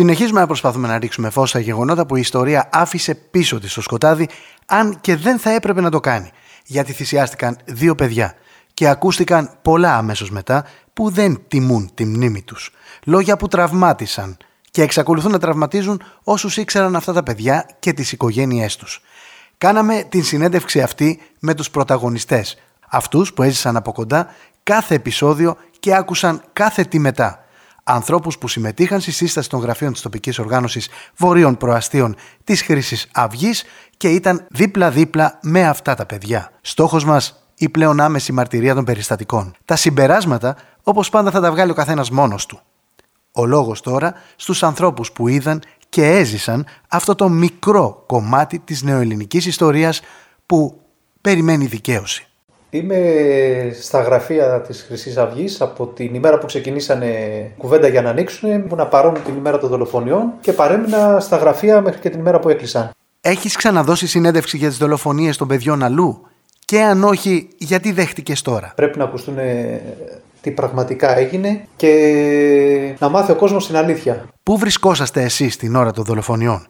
Συνεχίζουμε να προσπαθούμε να ρίξουμε φως στα γεγονότα που η ιστορία άφησε πίσω της στο σκοτάδι, αν και δεν θα έπρεπε να το κάνει, γιατί θυσιάστηκαν δύο παιδιά και ακούστηκαν πολλά αμέσως μετά που δεν τιμούν τη μνήμη τους. Λόγια που τραυμάτισαν και εξακολουθούν να τραυματίζουν όσους ήξεραν αυτά τα παιδιά και τις οικογένειές τους. Κάναμε την συνέντευξη αυτή με τους πρωταγωνιστές, αυτούς που έζησαν από κοντά κάθε επεισόδιο και άκουσαν κάθε τι μετά ανθρώπους που συμμετείχαν στη σύσταση των γραφείων της τοπικής οργάνωσης Βορείων Προαστίων της Χρυσή Αυγής και ήταν δίπλα-δίπλα με αυτά τα παιδιά. Στόχος μας η πλέον άμεση μαρτυρία των περιστατικών. Τα συμπεράσματα, όπως πάντα, θα τα βγάλει ο καθένας μόνος του. Ο λόγος τώρα στους ανθρώπους που είδαν και έζησαν αυτό το μικρό κομμάτι της νεοελληνικής ιστορίας που περιμένει δικαίωση. Είμαι στα γραφεία της Χρυσής Αυγής από την ημέρα που ξεκινήσανε κουβέντα για να ανοίξουν. Ήμουν παρόν την ημέρα των δολοφονιών και παρέμεινα στα γραφεία μέχρι και την ημέρα που έκλεισαν. Έχεις ξαναδώσει συνέντευξη για τις δολοφονίες των παιδιών αλλού; Και αν όχι, γιατί δέχτηκες τώρα; Πρέπει να ακουστούν ε, τι πραγματικά έγινε και να μάθει ο κόσμος την αλήθεια. Πού βρισκόσαστε εσείς την ώρα των δολοφονιών,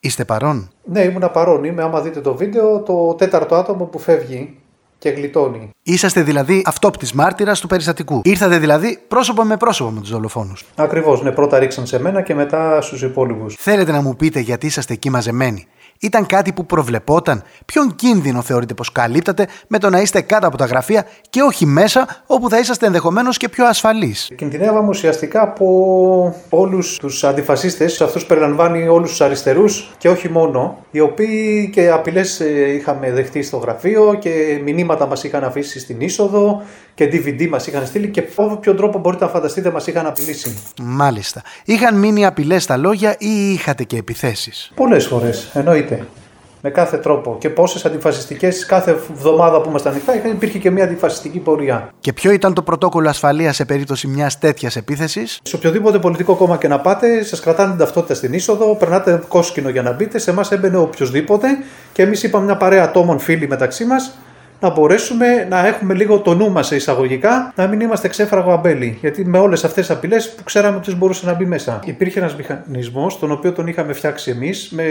Είστε παρόν; Ναι, ήμουν παρόν. Είμαι, άμα δείτε το βίντεο, το τέταρτο άτομο που φεύγει και γλιτώνει. Είσαστε δηλαδή αυτόπτης μάρτυρας του περιστατικού. Ήρθατε δηλαδή πρόσωπο με πρόσωπο με τους δολοφόνους. Ακριβώς. Ναι, πρώτα ρίξαν σε μένα και μετά στους υπόλοιπους. Θέλετε να μου πείτε γιατί είσαστε εκεί μαζεμένοι ήταν κάτι που προβλεπόταν. Ποιον κίνδυνο θεωρείτε πως καλύπτατε με το να είστε κάτω από τα γραφεία και όχι μέσα, όπου θα είσαστε ενδεχομένως και πιο ασφαλείς. Κινδυνεύαμε ουσιαστικά από όλους τους αντιφασίστες. Αυτούς περιλαμβάνει όλους τους αριστερούς και όχι μόνο, οι οποίοι και απειλές ε, είχαμε δεχτεί στο γραφείο και μηνύματα μας είχαν αφήσει στην είσοδο και DVD μας είχαν στείλει και όποιο τρόπο μπορείτε να φανταστείτε μας είχαν απειλήσει. Μάλιστα. Είχαν μείνει απειλές στα λόγια ή είχατε και επιθέσεις; Πολλές φορές, εννοείται. Με κάθε τρόπο. Και πόσες αντιφασιστικές κάθε εβδομάδα που ήμασταν ανοιχτά υπήρχε και μια αντιφασιστική πορεία. Και ποιο ήταν το πρωτόκολλο ασφαλείας σε περίπτωση μιας τέτοιας επίθεσης; Σε οποιοδήποτε πολιτικό κόμμα και να πάτε, σας κρατάνε την ταυτότητα στην είσοδο, περνάτε κόσκινο για να μπείτε. Σε εμάς έμπαινε οποιοδήποτε και εμείς είπαμε μια παρέα ατόμων φίλοι μεταξύ μας να μπορέσουμε να έχουμε λίγο το νου μας εισαγωγικά, να μην είμαστε ξέφραγο αμπέλι. Γιατί με όλες αυτές τις απειλές που ξέραμε ποιο μπορούσε να μπει μέσα. Υπήρχε ένας μηχανισμός, τον οποίο τον είχαμε φτιάξει εμείς, με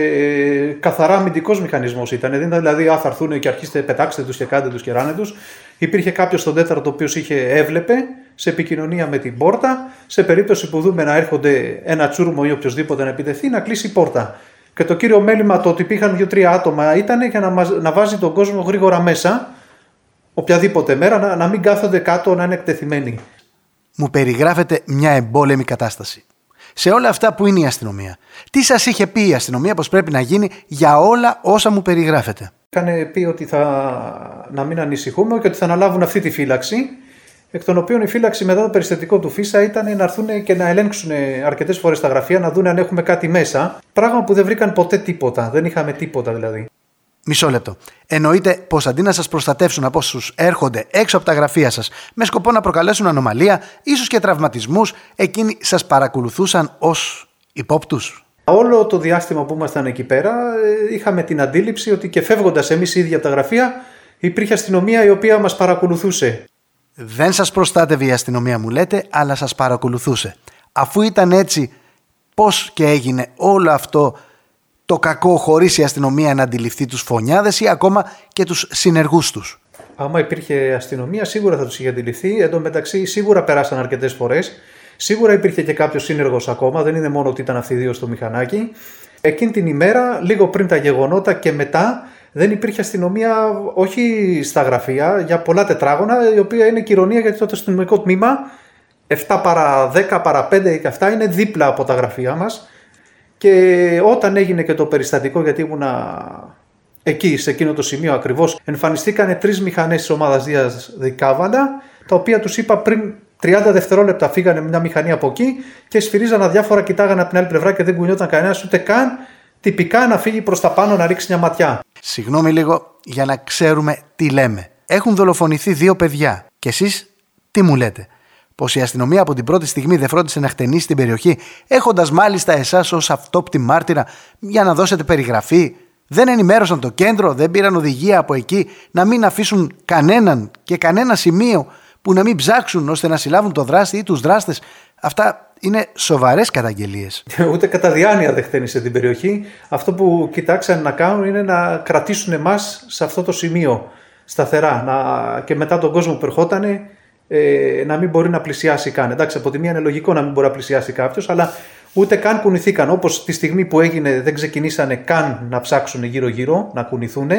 καθαρά αμυντικός μηχανισμός ήταν. Δεν ήταν δηλαδή, α, θα έρθουν και αρχίστε, πετάξτε τους και κάντε τους και ράνε τους. Υπήρχε κάποιος στον τέταρτο, ο οποίος είχε έβλεπε σε επικοινωνία με την πόρτα, σε περίπτωση που δούμε να έρχονται ένα τσούρμο ή οποιοδήποτε να επιτεθεί, να κλείσει η πόρτα. Και το κύριο μέλημα το ότι υπήρχαν δύο-τρία άτομα ήταν για να, να βάζει τον κόσμο γρήγορα μέσα οποιαδήποτε μέρα να, να μην κάθονται κάτω, να είναι εκτεθειμένοι. Μου περιγράφεται μια εμπόλεμη κατάσταση. Σε όλα αυτά που είναι η αστυνομία; Τι σας είχε πει η αστυνομία πως πρέπει να γίνει για όλα όσα μου περιγράφετε; Είχαν πει ότι θα να μην ανησυχούμε και ότι θα αναλάβουν αυτή τη φύλαξη. Εκ των οποίων η φύλαξη μετά το περιστατικό του ΦΙΣΑ ήταν να έρθουν και να ελέγξουν αρκετές φορές τα γραφεία, να δουν αν έχουμε κάτι μέσα. Πράγμα που δεν βρήκαν ποτέ τίποτα. Δεν είχαμε τίποτα δηλαδή. Μισό λεπτό. Εννοείται πως αντί να σας προστατεύσουν από όσους έρχονται έξω από τα γραφεία σας με σκοπό να προκαλέσουν ανομαλία, ίσως και τραυματισμούς, εκείνοι σας παρακολουθούσαν ως υπόπτους. Όλο το διάστημα που ήμασταν εκεί πέρα, ε, είχαμε την αντίληψη ότι και φεύγοντας εμείς οι ίδιοι από τα γραφεία, υπήρχε αστυνομία η οποία μας παρακολουθούσε. Δεν σας προστάτευε η αστυνομία, μου λέτε, αλλά σας παρακολουθούσε. Αφού ήταν έτσι, πώς και έγινε όλο αυτό το κακό χωρίς η αστυνομία να αντιληφθεί τους φωνιάδες ή ακόμα και τους συνεργούς τους. Άμα υπήρχε αστυνομία, σίγουρα θα τους είχε αντιληφθεί. Εν τω μεταξύ, σίγουρα περάσαν αρκετές φορές. Σίγουρα υπήρχε και κάποιος σύνεργος ακόμα. Δεν είναι μόνο ότι ήταν αυτοί οι δύο στο μηχανάκι. Εκείνη την ημέρα, λίγο πριν τα γεγονότα και μετά, δεν υπήρχε αστυνομία, όχι στα γραφεία, για πολλά τετράγωνα, η οποία είναι κυρωνία γιατί το αστυνομικό τμήμα 7 παρα 10 παρα 5 και αυτά είναι δίπλα από τα γραφεία μας και όταν έγινε και το περιστατικό, γιατί ήμουνα εκεί, σε εκείνο το σημείο ακριβώς, εμφανιστήκανε τρεις μηχανές της ομάδας Δίας Δικάβαντα, τα οποία τους είπα πριν 30 δευτερόλεπτα φύγανε μια μηχανή από εκεί και σφυρίζαν αδιάφορα, κοιτάγανε από την άλλη πλευρά και δεν κουνιόταν κανένας ούτε καν τυπικά να φύγει προς τα πάνω να ρίξει μια ματιά. Συγγνώμη λίγο για να ξέρουμε τι λέμε. Έχουν δολοφονηθεί δύο παιδιά και εσείς τι μου λέτε; Πως η αστυνομία από την πρώτη στιγμή δεν φρόντισε να χτενίσει την περιοχή, έχοντας μάλιστα εσάς ως αυτόπτη μάρτυρα για να δώσετε περιγραφή. Δεν ενημέρωσαν το κέντρο, δεν πήραν οδηγία από εκεί να μην αφήσουν κανέναν και κανένα σημείο που να μην ψάξουν ώστε να συλλάβουν το δράστη ή τους δράστες. Αυτά είναι σοβαρές καταγγελίες. Ούτε κατά διάνοια δεν χτένισε την περιοχή. Αυτό που κοιτάξαν να κάνουν είναι να κρατήσουν εμάς σε αυτό το σημείο σταθερά. Να... Και μετά τον κόσμο που ερχόταν ε, να μην μπορεί να πλησιάσει καν. Εντάξει, από τη μία είναι λογικό να μην μπορεί να πλησιάσει κάποιος, αλλά ούτε καν κουνηθήκαν. Όπως τη στιγμή που έγινε, δεν ξεκινήσανε καν να ψάξουν γύρω-γύρω, να κουνηθούν.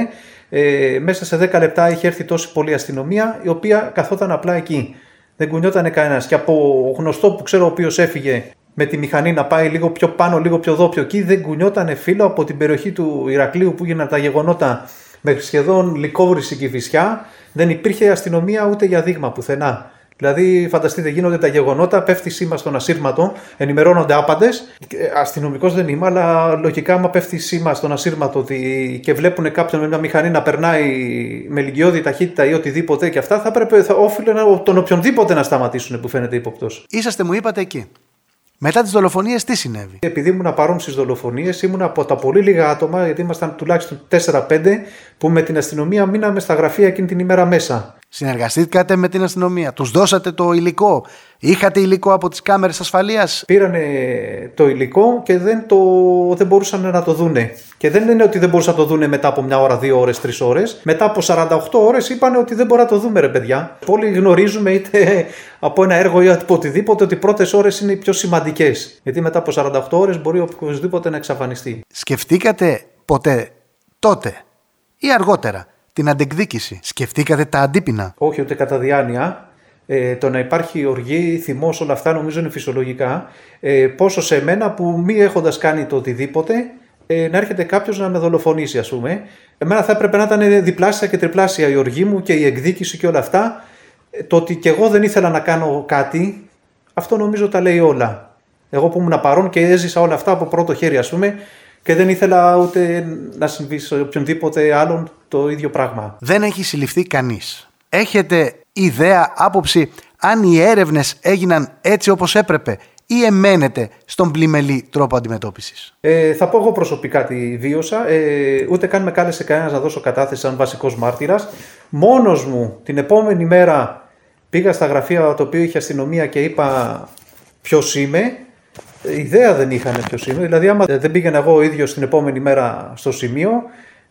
Ε, μέσα σε 10 λεπτά είχε έρθει τόση πολλή αστυνομία, η οποία καθόταν απλά εκεί. Δεν κουνιόταν κανένας. Και από γνωστό που ξέρω, ο οποίος έφυγε με τη μηχανή να πάει λίγο πιο πάνω, λίγο πιο δόπιο εκεί, δεν κουνιόταν φίλο από την περιοχή του Ηρακλείου που έγιναν τα γεγονότα με σχεδόν λικόβρηση και φυσιά. Δεν υπήρχε αστυνομία ούτε για δείγμα πουθενά. Δηλαδή, φανταστείτε, γίνονται τα γεγονότα, πέφτει σήμα στον ασύρματο, ενημερώνονται άπαντες. Αστυνομικός δεν είμαι, αλλά λογικά, άμα πέφτει σήμα στον ασύρματο και βλέπουν κάποιον με μια μηχανή να περνάει με λιγιώδη ταχύτητα ή οτιδήποτε και αυτά, θα έπρεπε, θα όφιλε τον οποιονδήποτε να σταματήσουν που φαίνεται ύποπτος. Είσαστε, μου είπατε εκεί. Μετά τις δολοφονίες, τι συνέβη; Επειδή ήμουν παρόν στις δολοφονίες, ήμουν από τα πολύ λίγα άτομα, γιατί ήμασταν τουλάχιστον 4-5, που με την αστυνομία μείναμε στα γραφεία εκείνη την ημέρα μέσα. Συνεργαστήκατε με την αστυνομία, τους δώσατε το υλικό. Είχατε υλικό από τις κάμερες ασφαλείας. Πήρανε το υλικό και δεν, το, δεν μπορούσαν να το δούνε. Και δεν είναι ότι δεν μπορούσαν να το δούνε μετά από μια ώρα, δύο ώρες, τρεις ώρες. Μετά από 48 ώρες είπαν ότι δεν μπορεί να το δούμε, ρε παιδιά. Όλοι γνωρίζουμε είτε από ένα έργο ή από οτιδήποτε ότι οι πρώτες ώρες είναι οι πιο σημαντικές. Γιατί μετά από 48 ώρες μπορεί οποιοδήποτε να εξαφανιστεί. Σκεφτήκατε ποτέ τότε ή αργότερα την αντεκδίκηση. Σκεφτήκατε τα αντίπεινα; Όχι, ούτε κατά διάνοια. Ε, το να υπάρχει οργή, θυμός, όλα αυτά νομίζω είναι φυσιολογικά. Ε, πόσο σε μένα που μη έχοντας κάνει το οτιδήποτε, ε, να έρχεται κάποιος να με δολοφονήσει, ας πούμε. Εμένα θα έπρεπε να ήταν διπλάσια και τριπλάσια η οργή μου και η εκδίκηση και όλα αυτά. Ε, το ότι και εγώ δεν ήθελα να κάνω κάτι, αυτό νομίζω τα λέει όλα. Εγώ που ήμουν παρόν και έζησα όλα αυτά από πρώτο χέρι, ας πούμε, και δεν ήθελα ούτε να συμβεί σε οποιονδήποτε άλλον το ίδιο πράγμα. Δεν έχει συλληφθεί κανείς. Έχετε ιδέα, άποψη αν οι έρευνες έγιναν έτσι όπως έπρεπε ή εμένετε στον πλημελή τρόπο αντιμετώπισης; Ε, θα πω εγώ προσωπικά τι βίωσα. Ε, ούτε καν με κάλεσε κανένας να δώσω κατάθεση σαν βασικός μάρτυρας. Μόνος μου την επόμενη μέρα πήγα στα γραφεία το οποίο είχε αστυνομία και είπα ποιος είμαι ιδέα δεν είχαν ποιος είμαι. Δηλαδή, άμα δεν πήγαινα εγώ ο ίδιος την επόμενη μέρα στο σημείο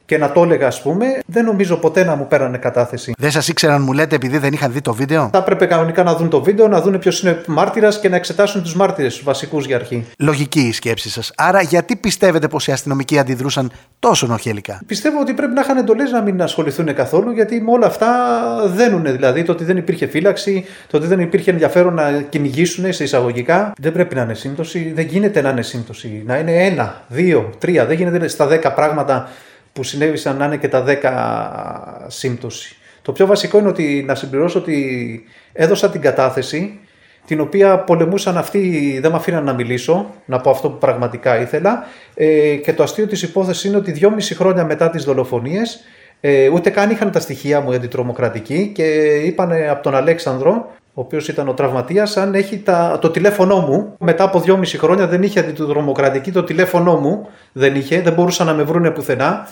και να το έλεγα, ας πούμε, δεν νομίζω ποτέ να μου πέρανε κατάθεση. Δεν σας ήξεραν, μου λέτε, επειδή δεν είχαν δει το βίντεο; Θα έπρεπε κανονικά να δουν το βίντεο, να δουν ποιος είναι μάρτυρας και να εξετάσουν τους μάρτυρες, τους βασικούς για αρχή. Λογική η σκέψη σας. Άρα, γιατί πιστεύετε πως οι αστυνομικοί αντιδρούσαν τόσο νοχέλικα; Πιστεύω ότι πρέπει να είχαν εντολές να μην ασχοληθούν καθόλου, γιατί με όλα αυτά δένουν. Δηλαδή, το ότι δεν υπήρχε φύλαξη, το ότι δεν υπήρχε ενδιαφέρον να κυνηγήσουν σε εισαγωγικά. Δεν πρέπει να είναι σύμπτωση, δεν γίνεται να είναι σύμπτωση. Να είναι ένα, δύο, τρία, δεν γίνεται στα δέκα πράγματα που συνέβησαν να είναι και τα 10 σύμπτωση. Το πιο βασικό είναι ότι να συμπληρώσω ότι έδωσα την κατάθεση την οποία πολεμούσαν αυτοί, δεν με αφήναν να μιλήσω, να πω αυτό που πραγματικά ήθελα ε, και το αστείο της υπόθεσης είναι ότι δυόμιση χρόνια μετά τις δολοφονίες ε, ούτε καν είχαν τα στοιχεία μου αντιτρομοκρατική και είπαν από τον Αλέξανδρο ο οποίος ήταν ο τραυματίας, αν έχει τα, το τηλέφωνό μου. Μετά από δυόμιση χρόνια δεν είχε αντιτρομοκρατική, το τηλέφωνό μου δεν είχε, δεν μπορούσαν να με βρούνε πουθενά.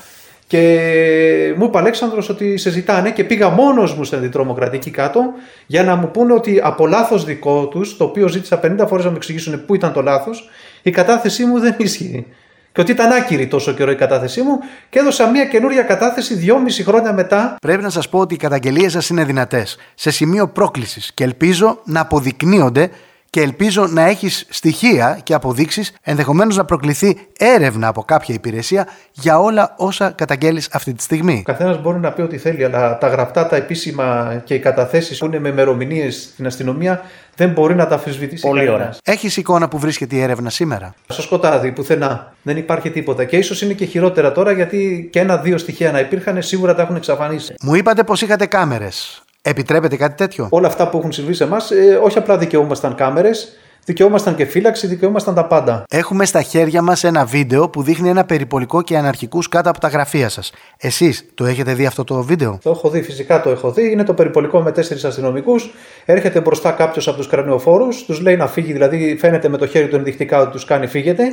Και μου είπε Αλέξανδρος ότι σε ζητάνε και πήγα μόνος μου στην αντιτρομοκρατική κάτω για να μου πούνε ότι από λάθος δικό τους, το οποίο ζήτησα 50 φορές να μου εξηγήσουν πού ήταν το λάθος, η κατάθεσή μου δεν ίσχυε. Και ότι ήταν άκυρη τόσο καιρό η κατάθεσή μου και έδωσα μια καινούρια κατάθεση δυόμιση χρόνια μετά. Πρέπει να σας πω ότι οι καταγγελίες σας είναι δυνατές, σε σημείο πρόκλησης και ελπίζω να αποδεικνύονται και ελπίζω να έχεις στοιχεία και αποδείξεις, ενδεχομένως να προκληθεί έρευνα από κάποια υπηρεσία για όλα όσα καταγγέλεις αυτή τη στιγμή. Ο καθένας μπορεί να πει ό,τι θέλει, αλλά τα γραπτά, τα επίσημα και οι καταθέσεις που είναι με ημερομηνίε στην αστυνομία δεν μπορεί να τα αφισβητήσει Πολύ ωραία. Έχεις εικόνα που βρίσκεται η έρευνα σήμερα; Στο σκοτάδι, πουθενά. Δεν υπάρχει τίποτα. Και ίσως είναι και χειρότερα τώρα γιατί και ένα-δύο στοιχεία να υπήρχαν σίγουρα τα έχουν εξαφανίσει. Μου είπατε πως είχατε κάμερες. Επιτρέπεται κάτι τέτοιο; Όλα αυτά που έχουν συμβεί σε εμάς, ε, όχι απλά δικαιούμασταν κάμερες, δικαιούμασταν και φύλαξη, δικαιούμασταν τα πάντα. Έχουμε στα χέρια μας ένα βίντεο που δείχνει ένα περιπολικό και αναρχικούς κάτω από τα γραφεία σας. Εσείς το έχετε δει αυτό το βίντεο; Το έχω δει, φυσικά το έχω δει. Είναι το περιπολικό με τέσσερις αστυνομικούς. Έρχεται μπροστά κάποιος από τους κρανιοφόρου, τους λέει να φύγει, δηλαδή φαίνεται με το χέρι του ενδεικτικά ότι τους κάνει φύγετε.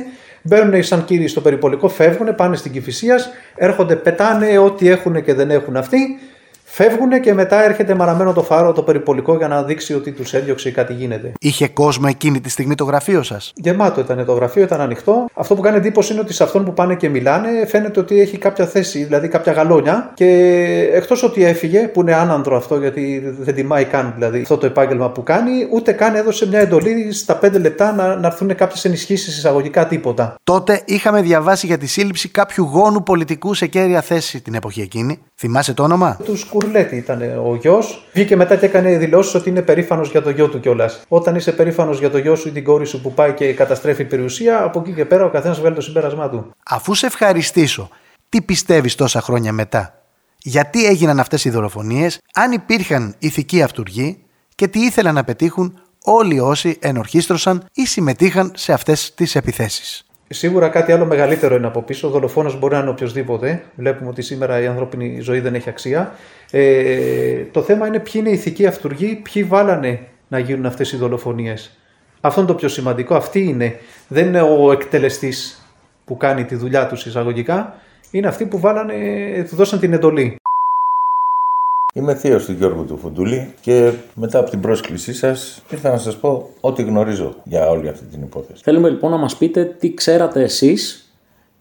Μπαίνουν σαν κύριοι στο περιπολικό, φεύγουν, πάνε στην κυφυσίας, έρχονται, πετάνε ό,τι έχουν και δεν έχουν αυτοί Φεύγουν και μετά έρχεται μαραμένο το φάρο το περιπολικό για να δείξει ότι τους έδιωξε ή κάτι γίνεται. Είχε κόσμο εκείνη τη στιγμή το γραφείο σας; Γεμάτο ήταν το γραφείο, ήταν ανοιχτό. Αυτό που κάνει εντύπωση είναι ότι σε αυτόν που πάνε και μιλάνε φαίνεται ότι έχει κάποια θέση, δηλαδή κάποια γαλόνια. Και εκτός ότι έφυγε, που είναι άνανδρο αυτό γιατί δεν τιμάει καν δηλαδή αυτό το επάγγελμα που κάνει, ούτε καν έδωσε μια εντολή στα 5 λεπτά να, να έρθουν κάποιες ενισχύσεις εισαγωγικά τίποτα. Τότε είχαμε διαβάσει για τη σύλληψη κάποιου γόνου πολιτικού σε κέρια θέση την εποχή εκείνη. Θυμάσαι το όνομα; Του Σκουρλέτη ήταν ο γιος. Βγήκε μετά και έκανε δηλώσεις ότι είναι περήφανος για το γιο του κιόλας. Όταν είσαι περήφανος για το γιο σου ή την κόρη σου που πάει και καταστρέφει περιουσία, από εκεί και πέρα ο καθένας βγάλει το συμπέρασμά του. Αφού σε ευχαριστήσω, τι πιστεύεις τόσα χρόνια μετά; Γιατί έγιναν αυτές οι δολοφονίες, αν υπήρχαν ηθικοί αυτούργοι και τι ήθελαν να πετύχουν όλοι όσοι ενορχίστρωσαν ή συμμετείχαν σε αυτές τις επιθέσεις. Σίγουρα κάτι άλλο μεγαλύτερο είναι από πίσω. Ο δολοφόνος μπορεί να είναι οποιοδήποτε. Βλέπουμε ότι σήμερα η ανθρώπινη ζωή δεν έχει αξία. Ε, το θέμα είναι ποιοι είναι οι ηθικοί αυτούργοι, ποιοι βάλανε να γίνουν αυτές οι δολοφονίες. Αυτό είναι το πιο σημαντικό. Αυτή είναι. Δεν είναι ο εκτελεστής που κάνει τη δουλειά τους εισαγωγικά. Είναι αυτοί που βάλανε, του δώσαν την εντολή. Είμαι θείος του Γιώργου του Φουντούλη και μετά από την πρόσκλησή σας ήρθα να σας πω ό,τι γνωρίζω για όλη αυτή την υπόθεση. Θέλουμε λοιπόν να μας πείτε τι ξέρατε εσείς,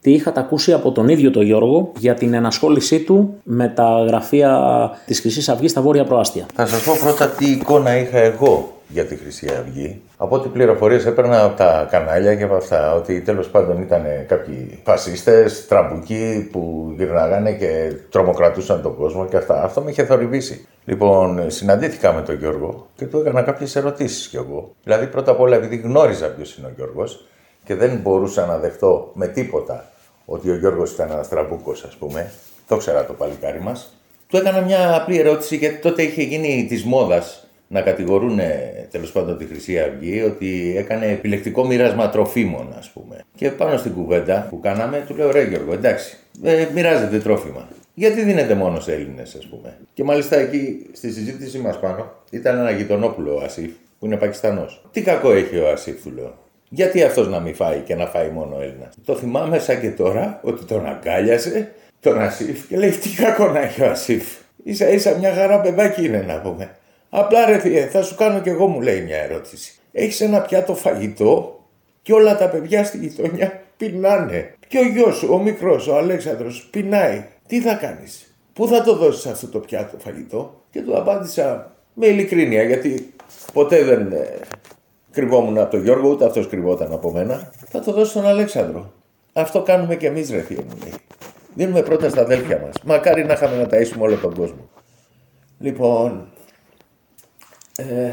τι είχατε ακούσει από τον ίδιο τον Γιώργο για την ενασχόλησή του με τα γραφεία της Χρυσής Αυγής στα Βόρεια Προάστια. Θα σας πω πρώτα τι εικόνα είχα εγώ για τη Χρυσή Αυγή. Από ό,τι πληροφορίες έπαιρνα από τα κανάλια και από αυτά, ότι τέλος πάντων ήταν κάποιοι φασίστες, τραμπουκοί που γυρνάγανε και τρομοκρατούσαν τον κόσμο και αυτά. Αυτό με είχε θορυβήσει. Λοιπόν, συναντήθηκα με τον Γιώργο και του έκανα κάποιες ερωτήσεις κι εγώ. Δηλαδή, πρώτα απ' όλα, επειδή γνώριζα ποιος είναι ο Γιώργος και δεν μπορούσα να δεχτώ με τίποτα ότι ο Γιώργος ήταν ένας τραμπούκος, ας πούμε, το 'ξερα το παλικάρι μας. Του έκανα μια απλή ερώτηση γιατί τότε είχε γίνει της μόδας να κατηγορούν τέλος πάντων τη Χρυσή Αυγή ότι έκανε επιλεκτικό μοίρασμα τροφίμων, ας πούμε. Και πάνω στην κουβέντα που κάναμε, του λέω: Ρε Γιώργο, εντάξει, ε, μοιράζετε τρόφιμα. Γιατί δίνετε μόνο σε Έλληνες, ας πούμε. Και μάλιστα εκεί στη συζήτησή μας πάνω ήταν ένα γειτονόπουλο ο Ασίφ, που είναι Πακιστανός. Τι κακό έχει ο Ασίφ, του λέω. Γιατί αυτός να μην φάει και να φάει μόνο Έλληνα. Το θυμάμαι σαν και τώρα ότι τον αγκάλιασε τον Ασίφ και λέει: Τι κακό να έχει ο Ασίφ. σα ίσα μια χαρά παιδάκι είναι να πούμε. Απλά ρε φίλε, θα σου κάνω κι εγώ μου λέει μια ερώτηση. Έχεις ένα πιάτο φαγητό και όλα τα παιδιά στη γειτονιά πεινάνε. Και ο γιος σου, ο μικρός, ο Αλέξανδρος, πεινάει. Τι θα κάνεις; Πού θα το δώσεις αυτό το πιάτο φαγητό; Και του απάντησα με ειλικρίνεια γιατί ποτέ δεν ε, κρυβόμουν από τον Γιώργο, ούτε αυτός κρυβόταν από μένα. Θα το δώσω στον Αλέξανδρο. Αυτό κάνουμε κι εμείς ρε φίλε μου λέει. Δίνουμε πρώτα στα αδέλφια μας. Μακάρι να είχαμε να ταΐσουμε όλο τον κόσμο. Λοιπόν, ε,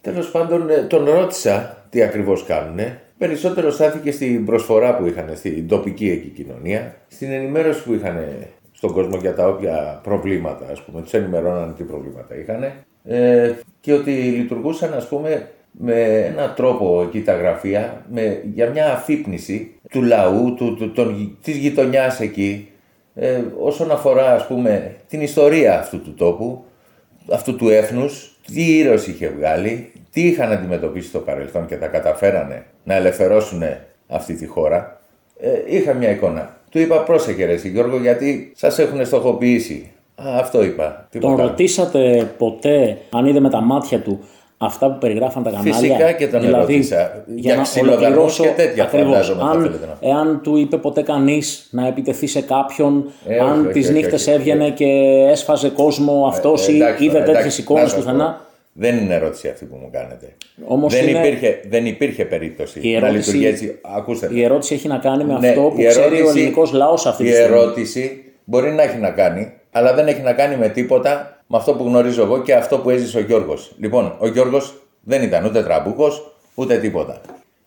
τέλος πάντων ε, τον ρώτησα τι ακριβώς κάνουν. Περισσότερος στάθηκε στην προσφορά που είχαν στην τοπική εκεί κοινωνία, στην ενημέρωση που είχαν στον κόσμο για τα όποια προβλήματα, ας πούμε, τους ενημερώναν τι προβλήματα είχαν ε, και ότι λειτουργούσαν, ας πούμε, με έναν τρόπο εκεί τα γραφεία, με, για μια αφύπνιση του λαού, του, του, τον, της γειτονιάς εκεί, ε, όσον αφορά, ας πούμε, την ιστορία αυτού του τόπου, αυτού του έθνους, τι ήρωες είχε βγάλει, τι είχαν αντιμετωπίσει στο παρελθόν και τα καταφέρανε να ελευθερώσουν αυτή τη χώρα, ε, είχα μια εικόνα. Του είπα πρόσεχε ρε Γιώργο γιατί σας έχουν στοχοποιήσει. Α, αυτό είπα. Τον ρωτήσατε ποτέ αν είδε με τα μάτια του αυτά που περιγράφαν τα κανάλια. Φυσικά και τον δηλαδή, ρώτησα. Για, για ξυλοδαρμούς και τέτοια φαντάζομαι αν, θέλετε Εάν του είπε ποτέ κανείς να επιτεθεί σε κάποιον, ε, αν τις νύχτες έβγαινε και έσφαζε κόσμο αυτός ε, ή είδε τέτοιες εικόνες πουθενά. Δεν είναι ερώτηση αυτή που μου κάνετε. Όμως δεν, είναι... υπήρχε, δεν υπήρχε περίπτωση η ερώτηση, να λειτουργεί έτσι. Ακούστε. Η ερώτηση έχει να κάνει με ναι, αυτό που ερώτηση, ξέρει ο ελληνικός λαός αυτή τη στιγμή. Η ερώτηση μπορεί να έχει να κάνει, αλλά δεν έχει να κάνει με τίποτα με αυτό που γνωρίζω εγώ και αυτό που έζησε ο Γιώργος. Λοιπόν, ο Γιώργος δεν ήταν ούτε τραμπούκος ούτε τίποτα.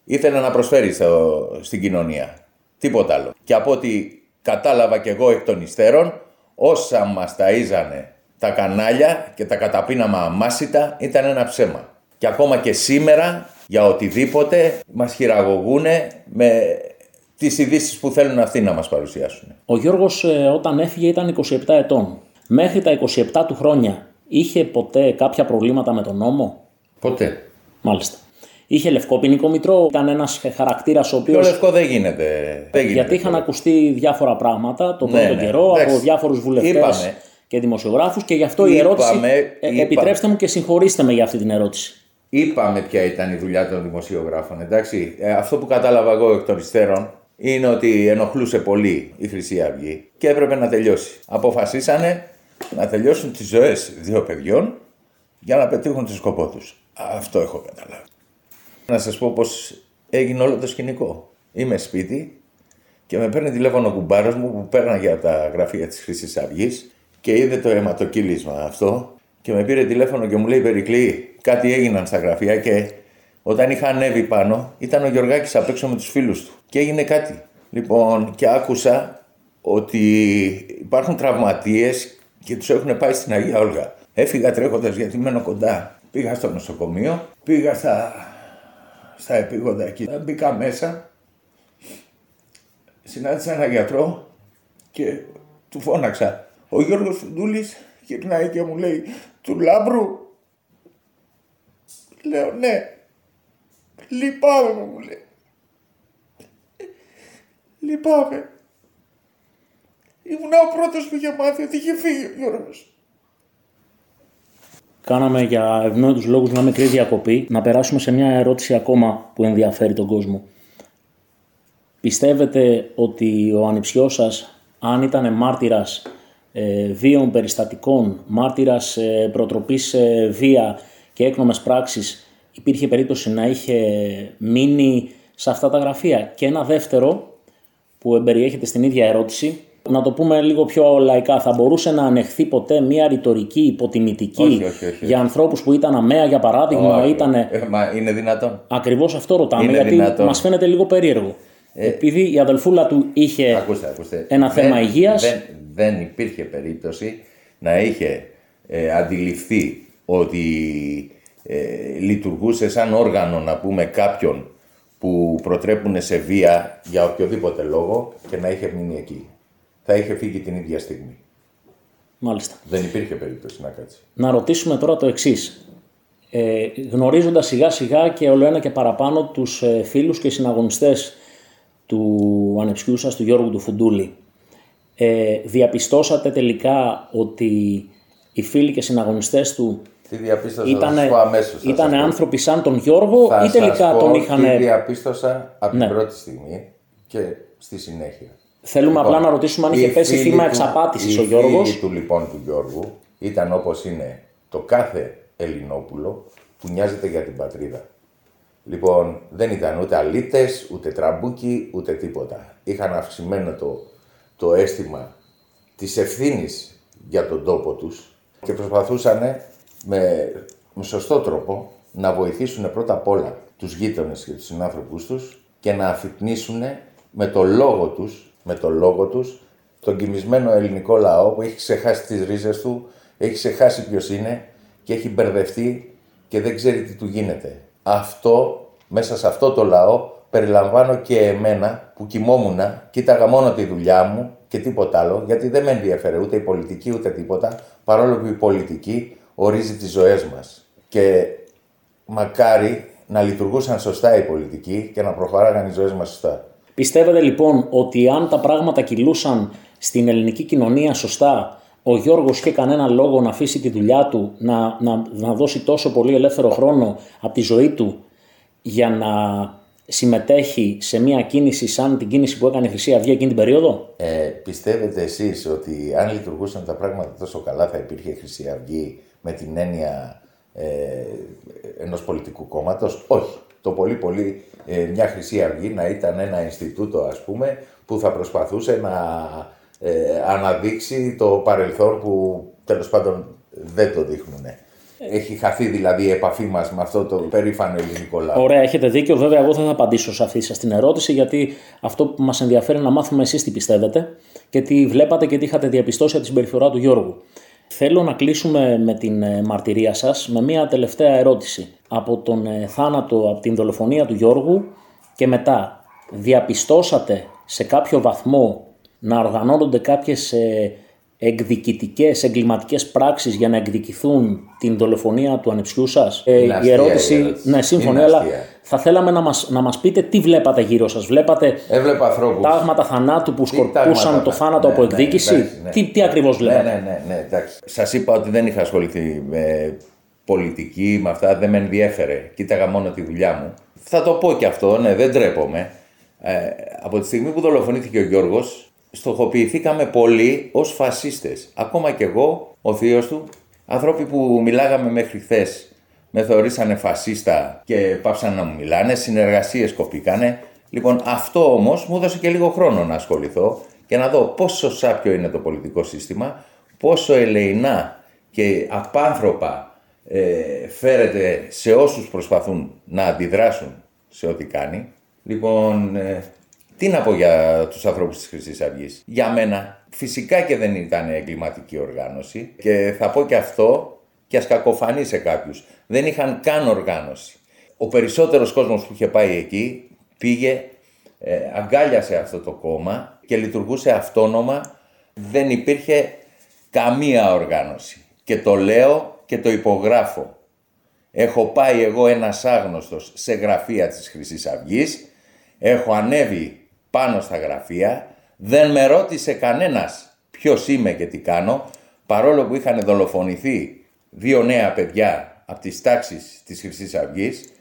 Ήθελε να προσφέρει στο, στην κοινωνία. Τίποτα άλλο. Και από ό,τι κατάλαβα και εγώ εκ των υστέρων, όσα μας ταΐζανε τα κανάλια και τα καταπίναμε αμάσητα ήταν ένα ψέμα. Και ακόμα και σήμερα, για οτιδήποτε, μας χειραγωγούν με τις ειδήσεις που θέλουν αυτοί να μας παρουσιάσουν. Ο Γιώργος ε, όταν έφυγε ήταν 27 ετών. Μέχρι τα 27 του χρόνια είχε ποτέ κάποια προβλήματα με τον νόμο; Ποτέ. Μάλιστα. Είχε λευκό ποινικό μητρό, ήταν ένας χαρακτήρας ο οποίο. Το λευκό δεν γίνεται. Δεν γίνεται. Γιατί είχαν ακουστεί διάφορα πράγματα τον ναι, πρώτο ναι, καιρό από διάφορους βουλευτές και δημοσιογράφους και γι' αυτό η ερώτηση. ε, είπα- Επιτρέψτε μου και συγχωρήστε με για αυτή την ερώτηση. Είπαμε ποια ήταν η δουλειά των δημοσιογράφων, εντάξει. Ε, αυτό που κατάλαβα εγώ εκ των υστέρων είναι ότι ενοχλούσε πολύ η Χρυσή Αυγή και έπρεπε να τελειώσει. Αποφασίσανε να τελειώσουν τις ζωές δύο παιδιών για να πετύχουν το σκοπό τους. Αυτό έχω καταλάβει. Να σας πω πώς έγινε όλο το σκηνικό. Είμαι σπίτι και με παίρνει τηλέφωνο ο κουμπάρος μου που πέρναγε από τα γραφεία της Χρυσής Αυγής και είδε το αιματοκύλισμα αυτό και με πήρε τηλέφωνο και μου λέει Περικλή, κάτι έγιναν στα γραφεία και όταν είχα ανέβει πάνω ήταν ο Γιωργάκης απ' έξω με τους φίλους του και έγινε κάτι. Λοιπόν, και άκουσα ότι υπάρχουν τραυματίες και τους έχουν πάει στην Αγία Όλγα. Έφυγα τρέχοντας γιατί μένω κοντά. Πήγα στο νοσοκομείο, πήγα στα, στα επίγοντα εκεί. Μπήκα μέσα, συνάντησα έναν γιατρό και του φώναξα. Ο Γιώργος Φουντούλης γυρνάει και μου λέει «Του Λάμπρου» Λέω «Ναι». «Λυπάμαι» μου λέει. «Λυπάμαι». Ήμουν ο πρώτος που είχε μάθει ότι είχε φύγει ο Γιώργος. Κάναμε για ευνόητους λόγους μια μικρή διακοπή. Να περάσουμε σε μια ερώτηση ακόμα που ενδιαφέρει τον κόσμο. Πιστεύετε ότι ο ανιψιός σας, αν ήταν μάρτυρας ε, βίων περιστατικών, μάρτυρας ε, προτροπής σε βία και έκνομες πράξεις, υπήρχε περίπτωση να είχε μείνει σε αυτά τα γραφεία; Και ένα δεύτερο, που εμπεριέχεται στην ίδια ερώτηση, να το πούμε λίγο πιο λαϊκά, θα μπορούσε να ανεχθεί ποτέ μια ρητορική υποτιμητική Όχι, όχι, όχι, για ανθρώπους που ήταν αμαία, για παράδειγμα, Όχι. ήταν Ε, μα είναι δυνατόν. Ακριβώς αυτό ρωτάμε, Είναι γιατί δυνατόν. μας φαίνεται λίγο περίεργο. Επειδή η αδελφούλα του είχε Ακούστε, ακούστε. ένα θέμα Δεν- υγείας. Δεν, δεν υπήρχε περίπτωση να είχε ε, αντιληφθεί ότι ε, λειτουργούσε σαν όργανο, να πούμε, κάποιον που προτρέπουν σε βία για οποιοδήποτε λόγο και να είχε μείνει εκεί. Θα είχε φύγει την ίδια στιγμή. Μάλιστα. Δεν υπήρχε περίπτωση να κάτσει. Να ρωτήσουμε τώρα το εξής. Ε, γνωρίζοντας σιγά σιγά και όλο ένα και παραπάνω τους ε, φίλους και συναγωνιστές του ανεψιού σας, του Γιώργου του Φουντούλη, ε, διαπιστώσατε τελικά ότι οι φίλοι και συναγωνιστές του Τι διαπίστωσα, ήταν, θα σας πω αμέσως. θα ήταν σας πω. άνθρωποι σαν τον Γιώργο Θα ή τελικά σας πω τον τι είχαν... διαπίστωσα από Ναι. την πρώτη στιγμή και στη συνέχεια. Θέλουμε απλά να ρωτήσουμε αν είχε οι πέσει φίλοι θύμα του- εξαπάτησης ο Οι Γιώργος. φίλοι του λοιπόν του Γιώργου ήταν όπως είναι το κάθε Ελληνόπουλο που νοιάζεται για την πατρίδα. Λοιπόν, δεν ήταν ούτε αλήτες, ούτε τραμπούκοι, ούτε τίποτα. Είχαν αυξημένο το, το αίσθημα της ευθύνης για τον τόπο τους και προσπαθούσαν με, με σωστό τρόπο να βοηθήσουν πρώτα απ' όλα τους γείτονες και τους συνάνθρωπους τους και να αφυπνίσουν με το λόγο τους, με το λόγο τους τον κοιμισμένο ελληνικό λαό που έχει ξεχάσει τις ρίζες του, έχει ξεχάσει ποιος είναι και έχει μπερδευτεί και δεν ξέρει τι του γίνεται. Αυτό, μέσα σε αυτό το λαό, περιλαμβάνω και εμένα που κοιμόμουν, κοίταγα μόνο τη δουλειά μου και τίποτα άλλο, γιατί δεν με ενδιαφέρε ούτε η πολιτική ούτε τίποτα, παρόλο που η πολιτική ορίζει τις ζωές μας. Και μακάρι να λειτουργούσαν σωστά οι πολιτικοί και να προχωράγαν οι ζωές μας σωστά. Πιστεύετε λοιπόν ότι αν τα πράγματα κυλούσαν στην ελληνική κοινωνία σωστά, ο Γιώργος είχε κανένα λόγο να αφήσει τη δουλειά του, να, να, να δώσει τόσο πολύ ελεύθερο χρόνο από τη ζωή του για να συμμετέχει σε μια κίνηση σαν την κίνηση που έκανε η Χρυσή Αυγή εκείνη την περίοδο; Ε, πιστεύετε εσείς ότι αν λειτουργούσαν τα πράγματα τόσο καλά θα υπήρχε Χρυσή Αυγή με την έννοια ε, ενός πολιτικού κόμματος; Όχι. Το πολύ πολύ ε, μια Χρυσή Αυγή να ήταν ένα Ινστιτούτο ας πούμε που θα προσπαθούσε να ε, αναδείξει το παρελθόν που τέλος πάντων δεν το δείχνουν. Έχει χαθεί δηλαδή η επαφή μας με αυτό το περήφανο ελληνικό λαό. Ωραία, έχετε δίκιο. Βέβαια, εγώ δεν θα απαντήσω σε αυτή σας την ερώτηση, γιατί αυτό που μας ενδιαφέρει είναι να μάθουμε εσείς τι πιστεύετε και τι βλέπατε και τι είχατε διαπιστώσει από τη συμπεριφορά του Γιώργου. Θέλω να κλείσουμε με την ε, μαρτυρία σας με μια τελευταία ερώτηση. Από τον ε, θάνατο, από την δολοφονία του Γιώργου και μετά, διαπιστώσατε σε κάποιο βαθμό να οργανώνονται κάποιες ε, εκδικητικές, εγκληματικές πράξεις για να εκδικηθούν την δολοφονία του ανεψιού σας; Ε, Είναι η αστεία η ερώτηση, ερώτηση. ναι, σύμφωνο, Είναι αλλά αστεία. Θα θέλαμε να μας, να μας πείτε τι βλέπατε γύρω σας. Βλέπατε Έβλεπα ανθρώπους. τάγματα θανάτου που Τι σκορπούσαν τάγματα, το θάνατο ναι, από ναι, εκδίκηση; εντάξει, ναι. Τι, τι ακριβώς Ναι, βλέπατε; ναι, ναι, ναι, εντάξει. Σας είπα ότι δεν είχα ασχοληθεί με πολιτική, με αυτά, δεν με ενδιέφερε. Κοίταγα μόνο τη δουλειά μου. Θα το πω και αυτό, ναι, δεν τρέπομαι. Ε, από τη στιγμή που δολοφονήθηκε ο Γιώργος, στοχοποιηθήκαμε πολύ ως φασίστες. Ακόμα και εγώ, ο θείος του, άνθρωποι που μιλάγαμε μέχρι χθες με θεωρήσανε φασίστα και πάψαν να μου μιλάνε, συνεργασίες κοπήκανε. Λοιπόν, αυτό όμως μου έδωσε και λίγο χρόνο να ασχοληθώ και να δω πόσο σάπιο είναι το πολιτικό σύστημα, πόσο ελεηνά και απάνθρωπα ε, φέρεται σε όσους προσπαθούν να αντιδράσουν σε ό,τι κάνει. Λοιπόν, ε, τι να πω για τους ανθρώπους της Χρυσής Αυγής. Για μένα, φυσικά και δεν ήταν εγκληματική οργάνωση και θα πω και αυτό και ας κακοφανεί σε κάποιους. Δεν είχαν καν οργάνωση. Ο περισσότερος κόσμος που είχε πάει εκεί πήγε, ε, αγκάλιασε αυτό το κόμμα και λειτουργούσε αυτόνομα. Δεν υπήρχε καμία οργάνωση. Και το λέω και το υπογράφω. Έχω πάει εγώ ένας άγνωστος σε γραφεία της Χρυσής Αυγής, έχω ανέβει πάνω στα γραφεία, δεν με ρώτησε κανένας ποιος είμαι και τι κάνω, παρόλο που είχαν δολοφονηθεί δύο νέα παιδιά από τις τάξεις της Χρυσής Αυγής